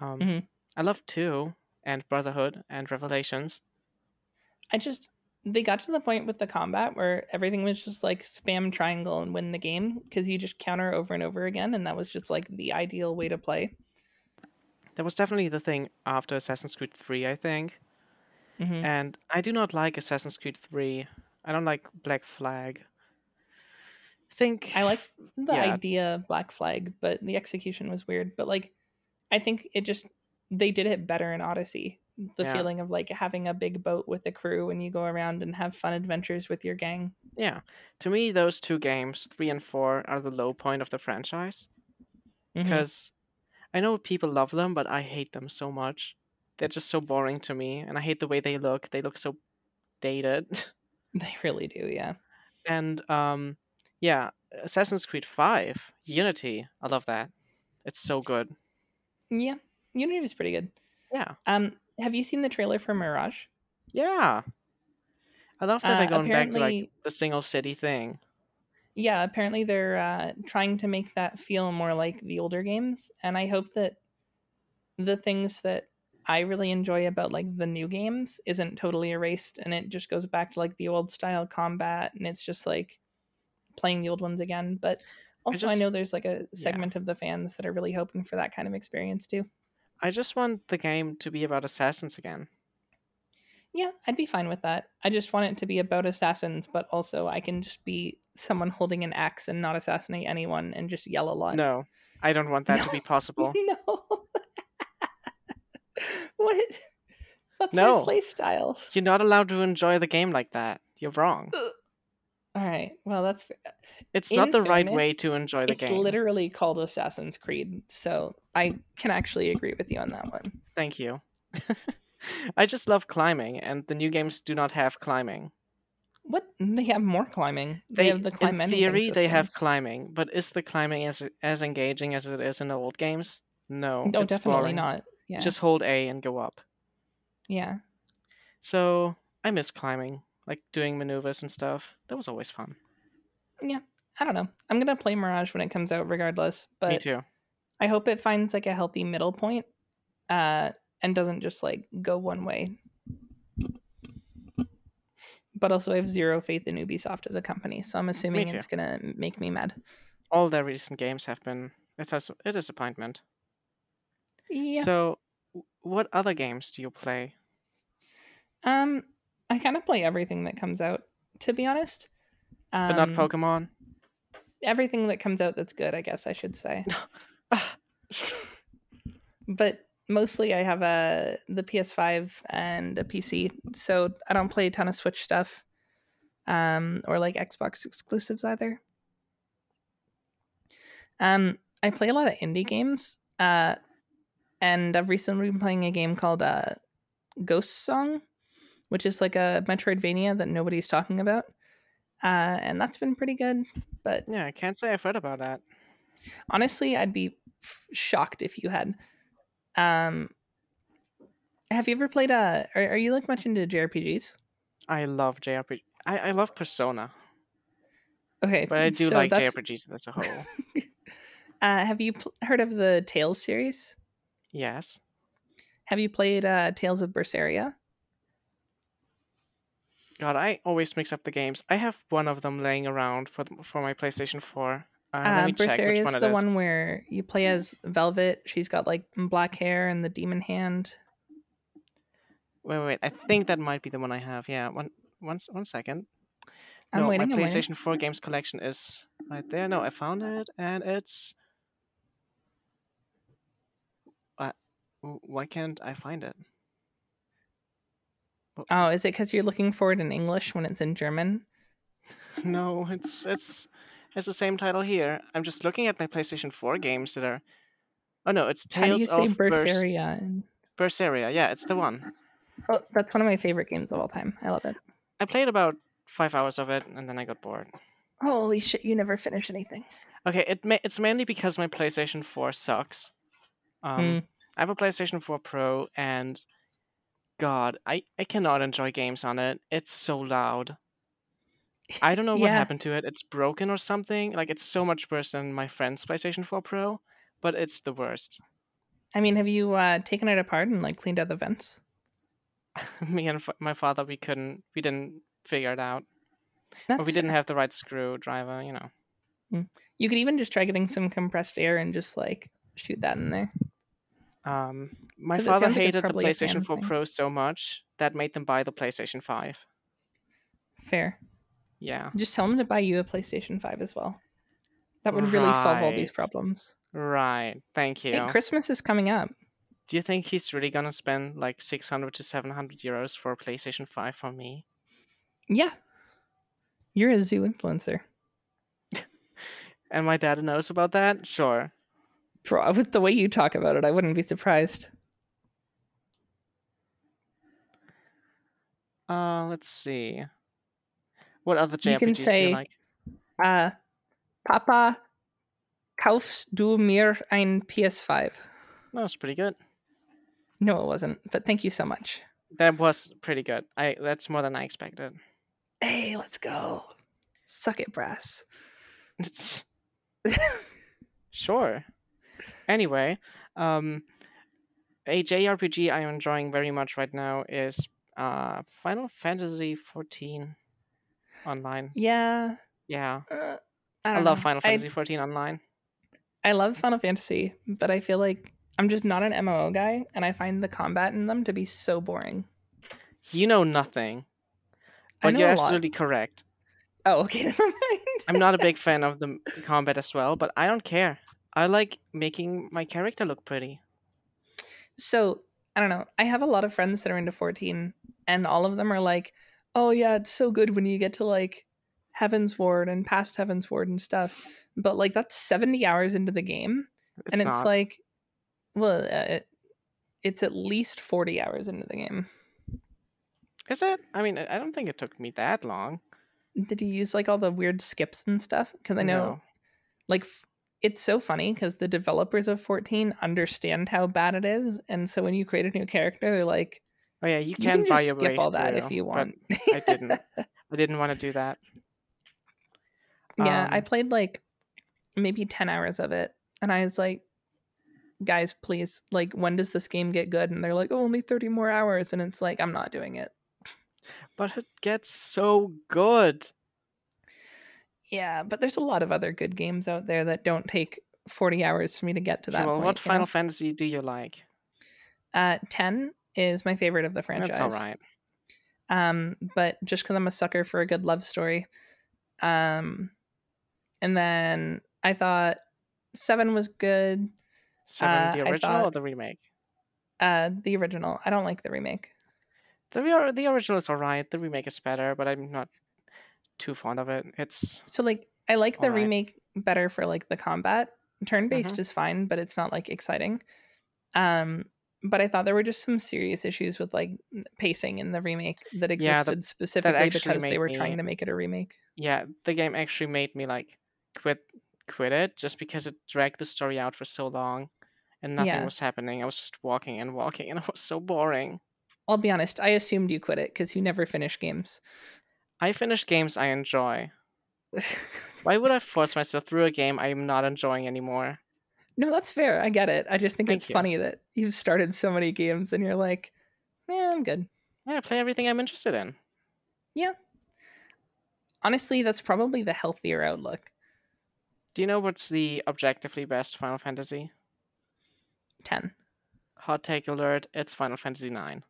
Um, Mhm. I love 2 and Brotherhood and Revelations. I just they got to the point with the combat where everything was just like spam triangle and win the game because you just counter over and over again, and that was just like the ideal way to play. That was definitely the thing after Assassin's Creed 3, I think. hmm And I do not like Assassin's Creed 3. I don't like Black Flag. I think I like the Yeah. idea of Black Flag, but the execution was weird. But like, I think it just they did it better in Odyssey. The Yeah. feeling of like having a big boat with a crew and you go around and have fun adventures with your gang. Yeah. To me, those two games, 3 and 4, are the low point of the franchise. Because I know people love them, but I hate them so much. They're just so boring to me, and I hate the way they look. They look so dated. They really do, yeah. and um, yeah, Assassin's Creed Five, Unity. I love that. It's so good. Yeah, Unity was pretty good. Yeah, Um, have you seen the trailer for Mirage? yeah. I love that Uh, they're going back to like apparently- the single city thing. Yeah, apparently they're uh, trying to make that feel more like the older games, and I hope that the things that I really enjoy about like the new games isn't totally erased, and it just goes back to like the old style combat, and it's just like playing the old ones again. But also, I, just- know there's like a segment of the fans that are really hoping for that kind of experience too. I just want the game to be about assassins again. Yeah, I'd be fine with that. I just want it to be about assassins, but also I can just be someone holding an axe and not assassinate anyone and just yell a lot. No, I don't want that to be possible. No. what? That's No. my play style. You're not allowed to enjoy the game like that. You're wrong. All right. Well, that's uh, It's In not the right way to enjoy the it's game. It's literally called Assassin's Creed, so I can actually agree with you on that one. Thank you. I just love climbing, and the new games do not have climbing. What? They have more climbing. They, They, have the climb in theory, they have climbing, but is the climbing as as engaging as it is in the old games? No, No, it's definitely boring. not. Yeah. Just hold A and go up. yeah. So I miss climbing, like doing maneuvers and stuff. That was always fun. Yeah, I don't know. I'm gonna play Mirage when it comes out, regardless. But Me too. I hope it finds like a healthy middle point, uh, and doesn't just like go one way. But also, I have zero faith in Ubisoft as a company, so I'm assuming it's gonna make me mad. All their recent games have been it has a disappointment. Yeah. So, what other games do you play? um, I kind of play everything that comes out. To be honest, um, But not Pokemon. Everything that comes out that's good, I guess I should say. But mostly I have a the PS5 and a PC, so I don't play a ton of Switch stuff, um, or like Xbox exclusives either. Um, I play a lot of indie games, uh, and I've recently been playing a game called uh, Ghost Song, which is like a Metroidvania that nobody's talking about, uh, and that's been pretty good. But yeah, I can't say I've heard about that. honestly i'd be f- shocked if you had um have you ever played uh are, are you like much into jrpgs I love JRPG. I, I love Persona, Okay, but I do so like that's- JRPGs as a whole. Uh, have you pl- heard of the Tales series? yes. Have you played uh, Tales of Berseria? God, I always mix up the games. I have one of them laying around for the, for my PlayStation 4. Uh, let Uh, me check Berseria is the one where you play as Velvet. She's got like black hair and the demon hand. Wait, wait. I think that might be the one I have. Yeah, one, one, one second. I'm no, waiting. my I'm waiting. PlayStation 4 games collection is right there. No, I found it, and it's. Uh, why can't I find it? Oh, is it because you're looking for it in English when it's in German? No, it's it's it's the same title here. I'm just looking at my PlayStation 4 games that are. Oh no, it's How do Tales you say of Bers- Berseria? Berseria. Yeah, it's the one. Oh, that's one of my favorite games of all time. I love it. I played about five hours of it, and then I got bored. Holy shit! You never finish anything. Okay, it ma- it's mainly because my PlayStation 4 sucks. Um, Hmm. I have a PlayStation 4 Pro, and God, I, I cannot enjoy games on it. It's so loud. I don't know what Yeah. happened to it. It's broken or something. Like it's so much worse than my friend's PlayStation 4 Pro, but it's the worst. I mean, have you uh, taken it apart and like cleaned out the vents? Me and f- my father, we couldn't, we didn't figure it out, That's or we didn't fair. have the right screwdriver. You know. You could even just try getting some compressed air and just like shoot that in there. Um, my father sounds like hated the PlayStation 4. Pro so much that made them buy the PlayStation 5. Fair. Yeah. Just tell them to buy you a PlayStation Five as well. That would really solve all these problems. Right. Thank you. Hey, Christmas is coming up. Do you think he's really gonna spend like 600 to 700 euros for a PlayStation 5 for me? Yeah. You're a zoo influencer. And my dad knows about that? Sure. With the way you talk about it, I wouldn't be surprised. Uh, let's see. What other You JRPGs can do say- you like? Uh, Papa, kaufst du mir ein PS5? That was pretty good. No, it wasn't. But thank you so much. That was pretty good. I that's more than I expected. Hey, let's go. Suck it, brass. sure. Anyway, um, a JRPG I'm enjoying very much right now is uh Final Fantasy 14 online. Yeah. Yeah, Uh, I, I, love know. Final I- Fantasy 14 online. I love Final Fantasy, but I feel like I'm just not an MMO guy, and I find the combat in them to be so boring. You know nothing, but know you're absolutely correct. Oh, okay, never mind. I'm not a big fan of the combat as well, but I don't care. I like making my character look pretty. so I don't know. I have a lot of friends that are into 14, and all of them are like, "Oh yeah, it's so good when you get to like Heavensward and past Heavensward and stuff." But like that's 70 hours into the game, It's and it's not. like, well, uh, it, it's at least 40 hours into the game. Is it? I mean, I don't think it took me that long. Did you use like all the weird skips and stuff? Because I know No. like f- it's so funny because the developers of 14 understand how bad it is and so when you create a new character they're like Oh yeah, you you can, can buy just skip all that if you want I didn't. I didn't want to do that. yeah i Um, played like maybe 10 hours of it and i was like guys please like when does this game get good and they're like oh, only 30 more hours and it's like i'm not doing it But it gets so good. Yeah but there's a lot of other good games out there that don't take 40 hours for me to get to that well, point what you know? Final Fantasy do you like? uh 10 is my favorite of the franchise That's all right. um but just because i'm a sucker for a good love story um and then i thought seven was good Seven, uh, the original or the remake? uh the original i don't like the remake The re- the original is alright. The remake is better, but I'm not too fond of it. It's so like i like the Alright. remake better for like the combat turn based Mhm. is fine but it's not like exciting um but i thought there were just some serious issues with like pacing in the remake that Yeah, the- existed specifically actually because they were trying to make it a remake yeah. The game actually made me like quit quit it just because it dragged the story out for so long, and nothing Yeah. was happening. I was just walking and walking, and it was so boring. i'll be honest i assumed you quit it because you never finish games I finish games I enjoy. Why would I force myself through a game I'm not enjoying anymore? no, that's fair. I get it. I just think Thank it's you. funny that you've started so many games and you're like, yeah, I'm good. Yeah, play everything I'm interested in. Yeah. Honestly, that's probably the healthier outlook. Do you know what's the objectively best Final Fantasy? 10. Hot take alert, it's Final Fantasy 9.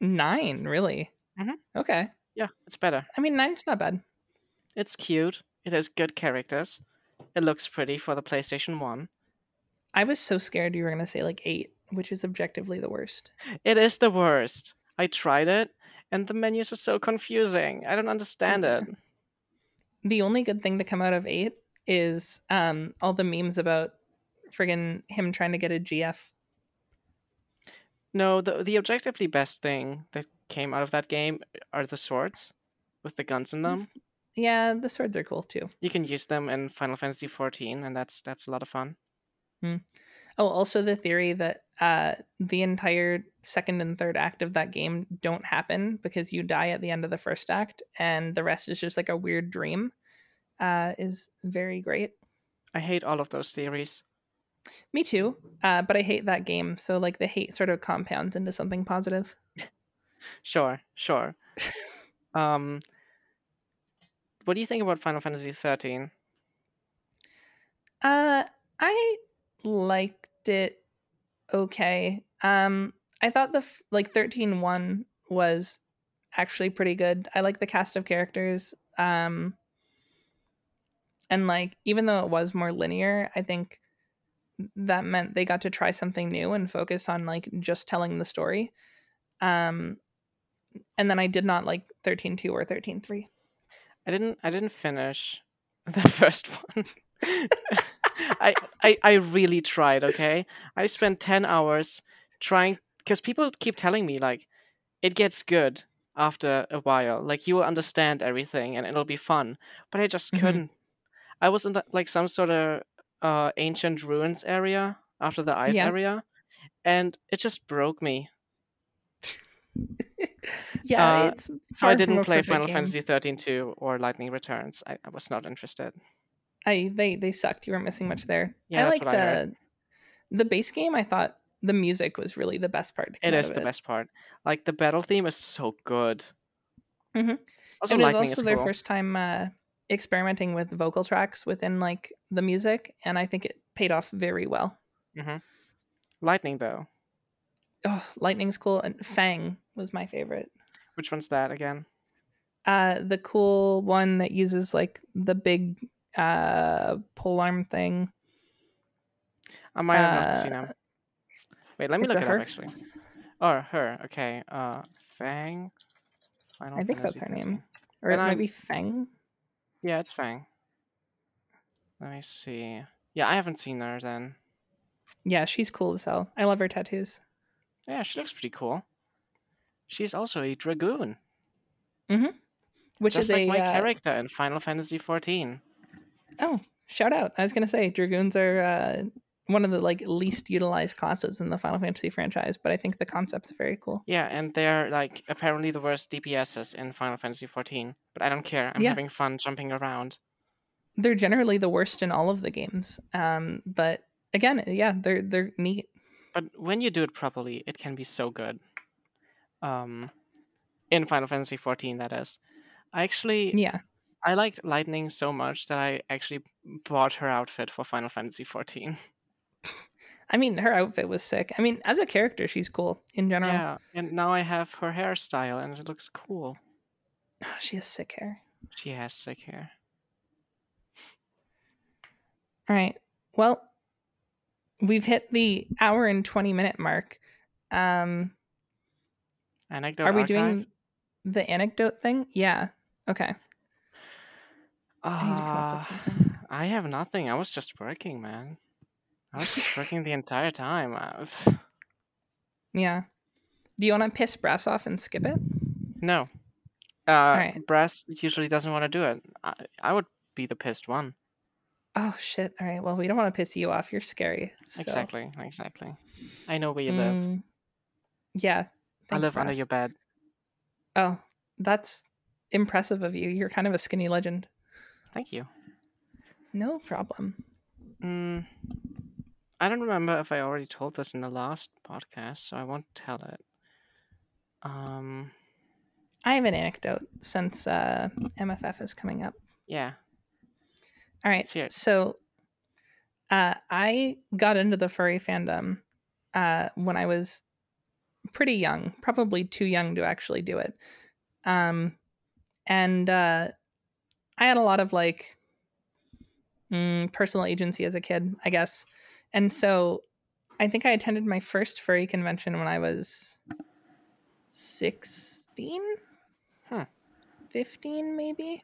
Nine, really? Mhm. Okay. Yeah, it's better. I mean, nine's not bad. It's cute. It has good characters. It looks pretty for the PlayStation 1. I was so scared you were going to say like eight, which is objectively the worst. It is the worst. I tried it, and the menus were so confusing. I don't understand Yeah. it. The only good thing to come out of eight is um, all the memes about friggin' him trying to get a GF. No, the the objectively best thing that came out of that game are the swords with the guns in them. Yeah, the swords are cool too. You can use them in Final Fantasy 14, and that's that's a lot of fun. Oh, also the theory that uh, the entire second and third act of that game don't happen because you die at the end of the first act and the rest is just like a weird dream uh, is very great. I hate all of those theories. Me too, uh, but I hate that game. So like the hate sort of compounds into something positive. Sure, sure. um, what do you think about Final Fantasy 13? Uh, I liked it okay. Um, I thought the f- like thirteen one was actually pretty good. I like the cast of characters. Um, and like even though it was more linear, I think that meant they got to try something new and focus on like just telling the story. Um, and then I did not like thirteen two or thirteen three. I didn't I didn't finish the first one. I, I I really tried, okay? I spent 10 hours trying cuz people keep telling me like it gets good after a while. Like you will understand everything and it'll be fun. But I just Mhm. couldn't. I was in the, like some sort of uh ancient ruins area after the ice Yeah. area and it just broke me. Yeah, Uh, So I didn't play Final game. Fantasy 13 2 or Lightning Returns. I, I was not interested. I they they sucked. You weren't missing much there. Yeah, I like the the base game. I thought the music was really the best part. It is come It out is of the best part. Like the battle theme is so good. Mhm. Also, it was also is their first time uh, experimenting with vocal tracks within like the music, and I think it paid off very well. Lightning though, Oh, Lightning's cool, and Fang was my favorite. which one's that again? Uh, the cool one that uses like the big uh pole arm thing. I might have not seen Uh, him. Wait, let me look it it her? up actually. Or her. Okay. Uh, Fang. Final I think that's her 13. name, or Then I'm- maybe Fang. Yeah, it's Fang. Let me see. Yeah, I haven't seen her then. Yeah, she's cool as hell. I love her tattoos. Yeah, she looks pretty cool. She's also a dragoon, Mhm. Which just is like a my uh, character in Final Fantasy 14. Oh, shout out! I was gonna say dragoons are uh, one of the like least utilized classes in the Final Fantasy franchise, but I think the concept's very cool. Yeah, and they're like apparently the worst DPSs in Final Fantasy 14. But I don't care. I'm Yeah. having fun jumping around. They're generally the worst in all of the games, um, but again, yeah, they're they're neat. But when you do it properly, it can be so good. Um, in Final Fantasy 14, that is. I actually Yeah, I liked Lightning so much that I actually bought her outfit for Final Fantasy 14. I mean, her outfit was sick. I mean, as a character, she's cool in general. Yeah, and now I have her hairstyle, and it looks cool. she has sick hair. She has sick hair. All right. Well, we've hit the hour and twenty minute mark. Um, Anecdote are we archive? doing the anecdote thing? Yeah. Okay. I need to come up with Ah. I have nothing. I was just working, man. I was just working the entire time. Uh, Yeah. Do you want to piss Brass off and skip it? No. Uh, right. Brass usually doesn't want to do it. I, I would be the pissed one. Oh shit! All right. Well, we don't want to piss you off. You're scary. so- Exactly, exactly. I know where you live. Mm, yeah. I live under Brass. your bed. Oh, that's impressive of you. You're kind of a skinny legend. Thank you. No problem. Mm, I don't remember if I already told this in the last podcast, so I won't tell it. Um, I have an anecdote since uh, MFF is coming up. yeah. All right. Let's hear it. So uh, I got into the furry fandom uh, when I was pretty young, probably too young to actually do it. Um, and uh, I had a lot of like mm, personal agency as a kid, I guess. And so I think I attended my first furry convention when I was 16, Hmm. 15, maybe.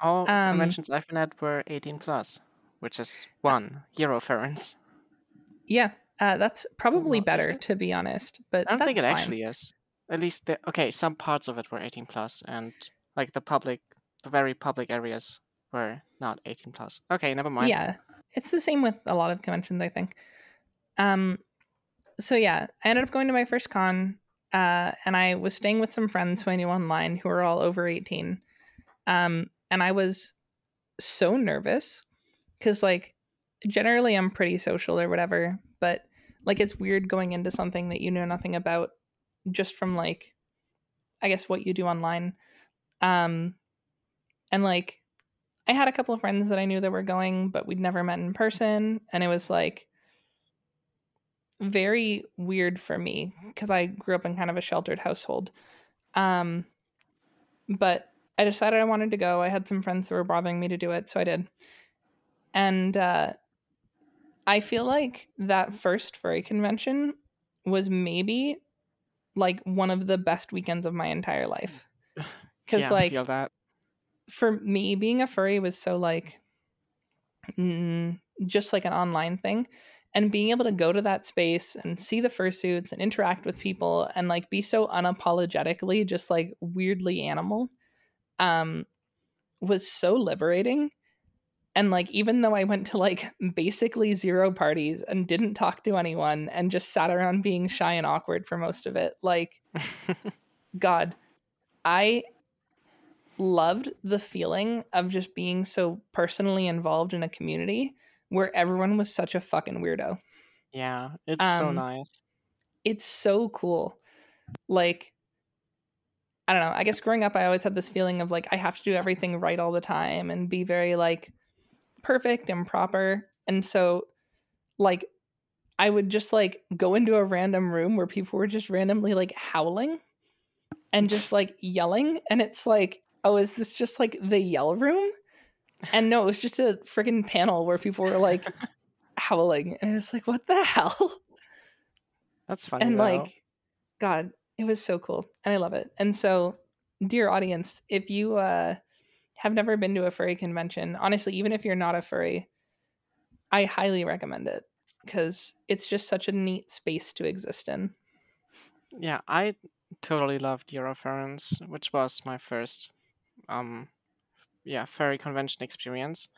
All Um, conventions I've been at were 18 plus, which is one Eurofurence. Yeah, uh, that's probably better to be honest. But I don't think it fine. actually is. At least, the, okay, some parts of it were 18 plus, and like the public, the very public areas were not 18 plus. Okay, never mind. Yeah, it's the same with a lot of conventions, I think. Um, so yeah, I ended up going to my first con, uh, and I was staying with some friends who I knew online who were all over eighteen. Um, and I was so nervous because, like, generally I'm pretty social or whatever, but like it's weird going into something that you know nothing about just from like, I guess what you do online. Um, and like I had a couple of friends that I knew that were going, but we'd never met in person. And it was like very weird for me because I grew up in kind of a sheltered household. Um, but I decided I wanted to go. I had some friends who were bothering me to do it, so I did. And uh, I feel like that first furry convention was maybe like one of the best weekends of my entire life. Because, yeah, I like, feel that. for me being a furry was so like mm, just like an online thing and being able to go to that space and see the fursuits and interact with people and like be so unapologetically just like weirdly animal um was so liberating and like even though i went to like basically zero parties and didn't talk to anyone and just sat around being shy and awkward for most of it like God, I loved the feeling of just being so personally involved in a community where everyone was such a fucking weirdo. yeah, it's so Um, nice. It's so cool. Like, I don't know. I guess growing up, I always had this feeling of like, I have to do everything right all the time and be very like perfect and proper. And so, like, I would just like go into a random room where people were just randomly like howling and just like yelling. And it's like, oh, is this just like the yell room? And no, it was just a freaking panel where people were like howling. And it was like, what the hell? That's funny. and though. like, God, it was so cool. And I love it. And so, dear audience, if you uh, have never been to a furry convention, honestly, even if you're not a furry, I highly recommend it because it's just such a neat space to exist in. yeah, I totally loved Eurofurence, which was my first, um, yeah, furry convention experience,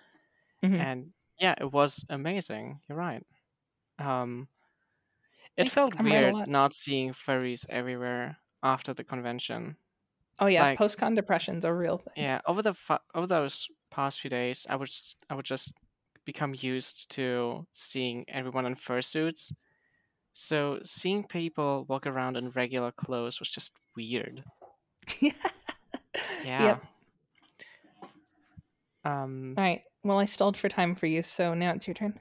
Mhm. and yeah, it was amazing. You're right. Um, it felt I'm right a weird lot. not seeing furries everywhere after the convention. Oh yeah, Like- post con depression's a real thing. Yeah, over the fa- over those past few days, I would just, I would just become used to seeing everyone in fursuits. So seeing people walk around in regular clothes was just weird. yeah. Yeah. Yep. Um. All right. Well, I stalled for time for you, so now it's your turn.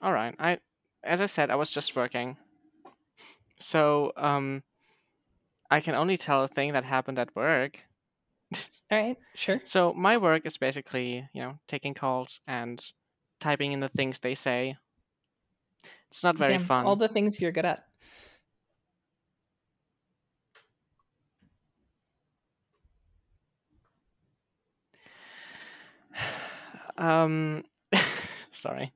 All right. I, as I said, I was just working. So um, I can only tell a thing that happened at work. All right. Sure. So my work is basically, you know, taking calls and typing in the things they say. It's not very Damn, fun. All the things you're good at. um, sorry.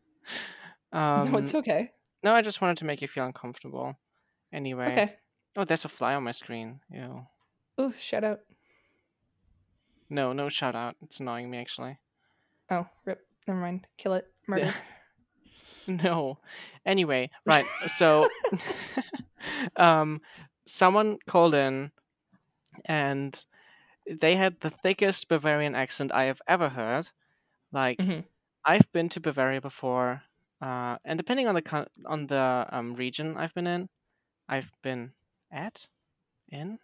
Um, no, it's okay. No, I just wanted to make you feel uncomfortable. Anyway. Okay. Oh, there's a fly on my screen. Ew. Oh, shout out. No, no shout out. It's annoying me actually. Oh, rip. Never mind. Kill it. Murder. no. Anyway, right. So um someone called in and they had the thickest Bavarian accent I have ever heard. Like Mhm. I've been to Bavaria before, uh, and depending on the co- on the um, region I've been in, I've been at, in,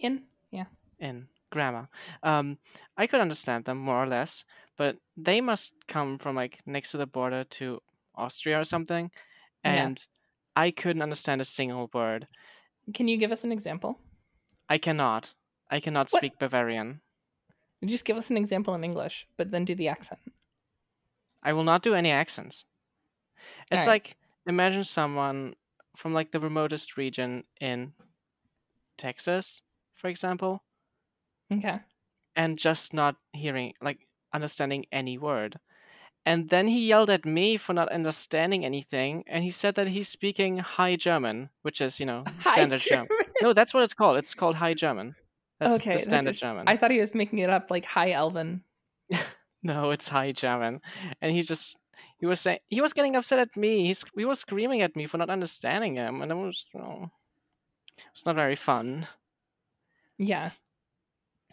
In yeah. in grammar. Um, I could understand them more or less, but they must come from like next to the border to Austria or something, Yeah. and I couldn't understand a single word. Can you give us an example? I cannot. I cannot What? speak Bavarian. Just give us an example in English, but then do the accent. I will not do any accents. It's Alright. like imagine someone from like the remotest region in Texas, for example, Okay. and just not hearing like understanding any word. And then he yelled at me for not understanding anything, and he said that he's speaking High German, which is, you know, standard German. No, that's what it's called. It's called High German. That's okay. the standard just- German. I thought he was making it up like High Elven. No, it's High German. And he just he was saying he was getting upset at me. He's he was screaming at me for not understanding him, and it was oh, it's not very fun. Yeah.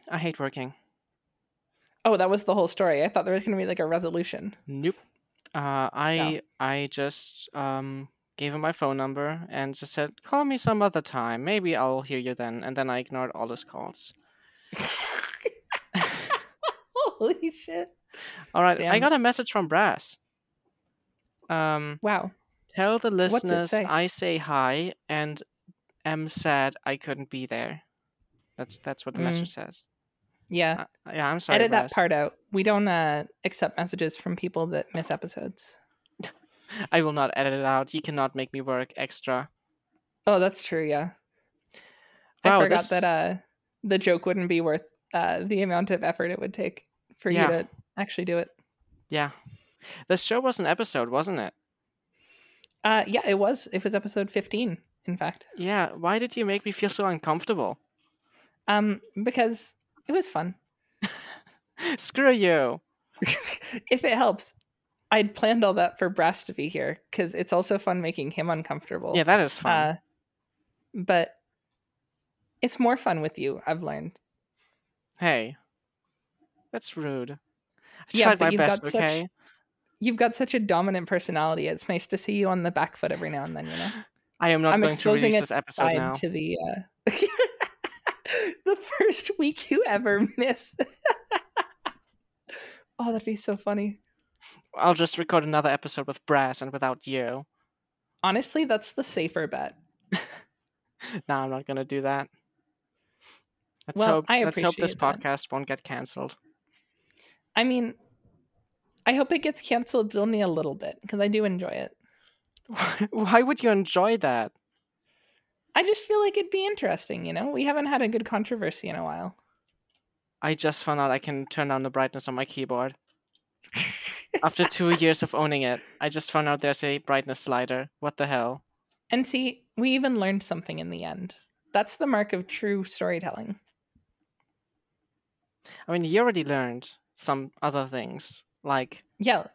I hate working. Oh, that was the whole story. I thought there was going to be like a resolution. Nope. Uh, I I just um gave him my phone number and just said call me some other time. Maybe I'll hear you then. And then I ignored all his calls. Holy shit. All right, I got a message from Brass. Um, Wow. tell the listeners say? I say hi and am sad I couldn't be there. That's that's what the Mm. message says. Yeah. Uh, yeah, I'm sorry. Edit that part out. We don't uh, accept messages from people that miss episodes. I will not edit it out. You cannot make me work extra. Oh, that's true. Yeah. Wow, I forgot this- that uh, the joke wouldn't be worth uh, the amount of effort it would take for Yeah. you to actually do it. Yeah, this show was an episode, wasn't it? Uh, yeah, it was. It was episode 15, in fact. Yeah. Why did you make me feel so uncomfortable? Um, because it was fun. Screw you. if it helps, I'd planned all that for Brass to be here because it's also fun making him uncomfortable. Yeah, that is fun. Uh, but it's more fun with you. I've learned. hey, that's rude. I Yeah, tried but my you've best. got such- Okay. You've got such a dominant personality. It's nice to see you on the back foot every now and then. You know, I am not I'm going to exposing release this episode now. to the uh... the first week you ever miss. oh, that'd be so funny. I'll just record another episode with Brass and without you. Honestly, that's the safer bet. No, I'm not going to do that. Let's Well, hope. I let's hope this that. podcast won't get cancelled. I mean, I hope it gets canceled only a little bit because I do enjoy it. Why would you enjoy that? I just feel like it'd be interesting, you know? We haven't had a good controversy in a while. I just found out I can turn down the brightness on my keyboard. After two years of owning it, I just found out there's a brightness slider. What the hell? and see, we even learned something in the end. That's the mark of true storytelling. I mean, you already learned some other things, like, Yeah.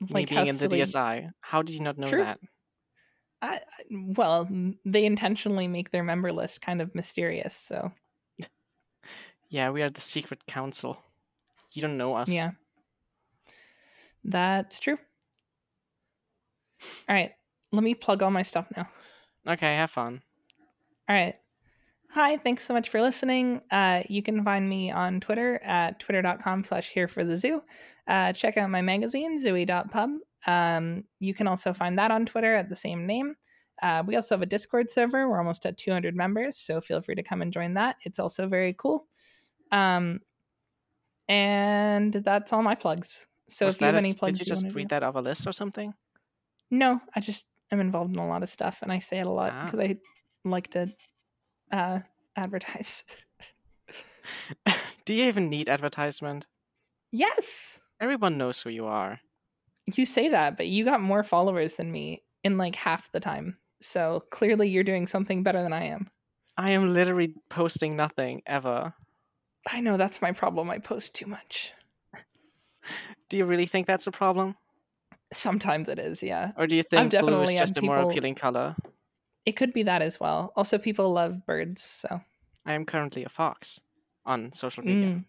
me being in the silly- DSI. How did you not know True. that? I- well, they intentionally make their member list kind of mysterious, so Yeah, we are the secret council. You don't know us. yeah. That's true. All right, let me plug all my stuff now. Okay, have fun. All right. Hi, thanks so much for listening. Uh, you can find me on Twitter at twitter.com slash here for the zoo. Uh, check out my magazine, zooey.pub. Um, you can also find that on Twitter at the same name. Uh, we also have a Discord server. We're almost at 200 members, so feel free to come and join that. It's also very cool. Um, and that's all my plugs. So Was if you have a any plugs, did you just read that off a list or something? no, I just am involved in a lot of stuff, and I say it a lot Ah. because I like to uh, advertise. Do you even need advertisement? yes, Everyone knows who you are. you say that, but you got more followers than me in like half the time. So clearly, you're doing something better than I am. I am literally posting nothing ever. I know that's my problem. I post too much. Do you really think that's a problem? Sometimes it is, yeah. Or do you think blue is just a more appealing color? It could be that as well. Also, people love birds, so I am currently a fox. on social media. Mm.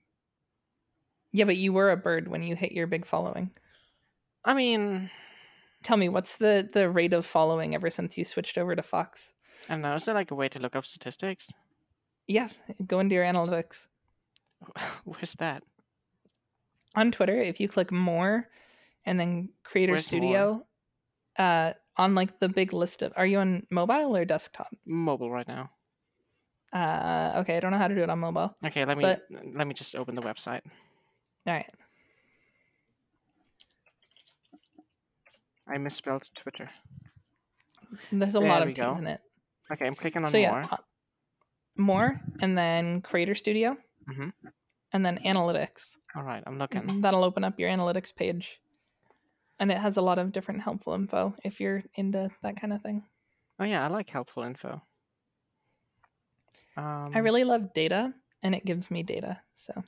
Yeah, but you were a bird when you hit your big following. I mean, Tell me, what's the the rate of following ever since you switched over to Fox? I don't know. Is there like a way to look up statistics? Yeah, go into your analytics Where's that? on Twitter. If you click more, and then Creator Where's Studio, uh, on like the big list of. Are you on mobile or desktop? Mobile right now. Uh, okay, I don't know how to do it on mobile. Okay, let me But- let me just open the website. All right. I misspelled Twitter. There's a There lot of T's in it. Okay, I'm clicking on so more. yeah, uh, more, and then Creator Studio, Mhm. and then Analytics. All right, I'm looking. That'll open up your analytics page, and it has a lot of different helpful info if you're into that kind of thing. Oh yeah, I like helpful info. Um, I really love data, and it gives me data. So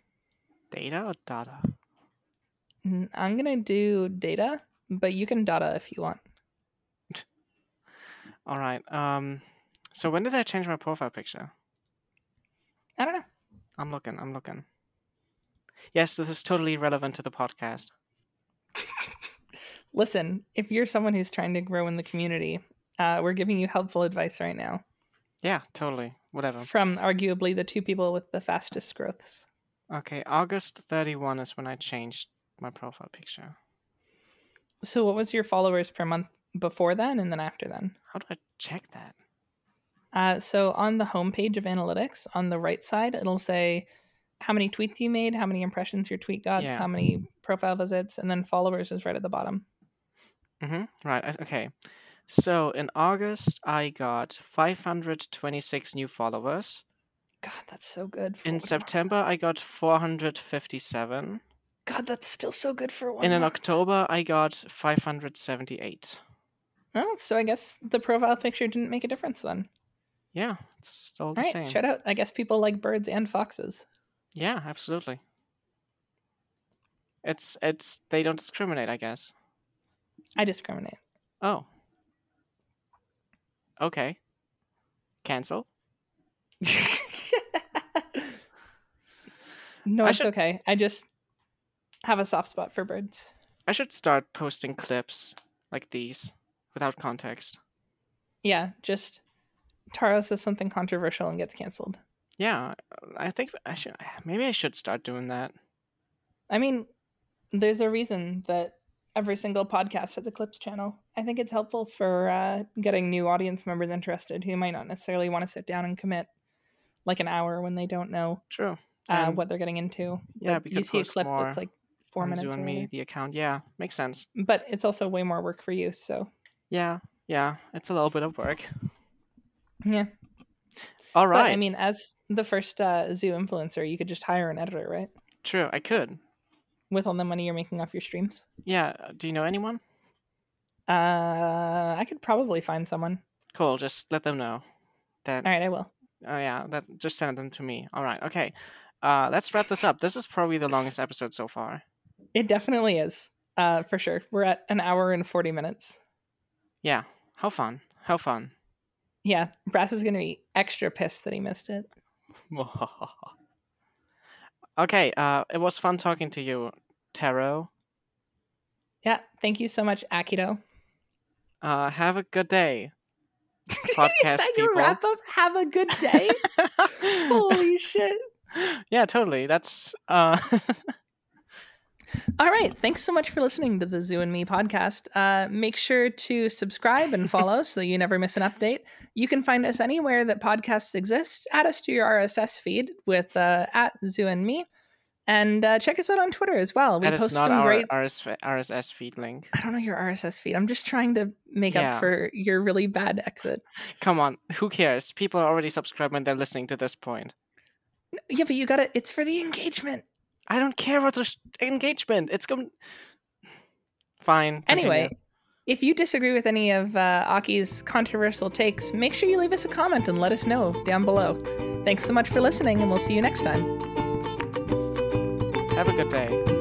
data or data. I'm gonna do data, but you can data if you want. All right. Um, so when did I change my profile picture? I don't know. I'm looking. I'm looking. Yes, this is totally relevant to the podcast. Listen, if you're someone who's trying to grow in the community, uh, we're giving you helpful advice right now Yeah, totally. Whatever. from arguably the two people with the fastest growths. Okay, August 31 is when I changed my profile picture. So, what was your followers per month before then and then after then? How do I check that? Uh, so, on the homepage of analytics, on the right side, it'll say how many tweets you made, how many impressions your tweet got, Yeah. how many profile visits, and then followers is right at the bottom. Mm-hmm. Right. I- Okay. So in August, I got 526 new followers. God, that's so good. For In one September, I got 457. God, that's still so good for one. And in month. October, I got 578. Oh, so I guess the profile picture didn't make a difference then. Yeah, it's still All the right, same. shout out. I guess people like birds and foxes. Yeah, absolutely. It's it's they don't discriminate, I guess. I discriminate. Oh. Okay. Cancel. no, I it's should- okay. I just have a soft spot for birds. I should start posting clips like these without context. Yeah, just Taro says something controversial and gets canceled. Yeah, I think I should maybe I should start doing that. I mean, there's a reason that every single podcast has a clips channel. I think it's helpful for uh, getting new audience members interested who might not necessarily want to sit down and commit like an hour when they don't know True. uh, what they're getting into. Yeah, we you see a clip that's like four minutes. Or and me, the account. Yeah, makes sense. But it's also way more work for you. So Yeah, yeah, it's a little bit of work. yeah. All right. But. I mean, as the first uh, zoo influencer, you could just hire an editor, right? True, I could. With all the money you're making off your streams. Yeah, do you know anyone? Uh, I could probably find someone. Cool, just let them know. That All right, I will. oh yeah, that just send them to me. All right, okay. Uh, let's wrap this up. This is probably the longest episode so far. It definitely is. Uh, for sure. We're at an hour and forty minutes. Yeah, how fun, how fun. Yeah, Brass is gonna be extra pissed that he missed it. okay, uh, it was fun talking to you, Taro. Yeah, thank you so much, Akito. Uh, have a good day, is podcast that your people. wrap up? Have a good day. Holy shit! yeah, totally. That's uh, All right, thanks so much for listening to the Zoo and Me podcast. Uh, make sure to subscribe and follow so that you never miss an update. You can find us anywhere that podcasts exist. Add us to your RSS feed with uh, at Zoo and Me, and uh, check us out on Twitter as well. We that post not some our great. RS, RSS feed link. I don't know your RSS feed. I'm just trying to make Yeah. up for your really bad exit. Come on, who cares? People are already subscribed when they're listening to this point. Yeah, but you got to It's for the engagement. I don't care about the engagement. It's going. Fine. continue. Anyway, if you disagree with any of uh, Aki's controversial takes, make sure you leave us a comment and let us know down below. Thanks so much for listening, and we'll see you next time. have a good day.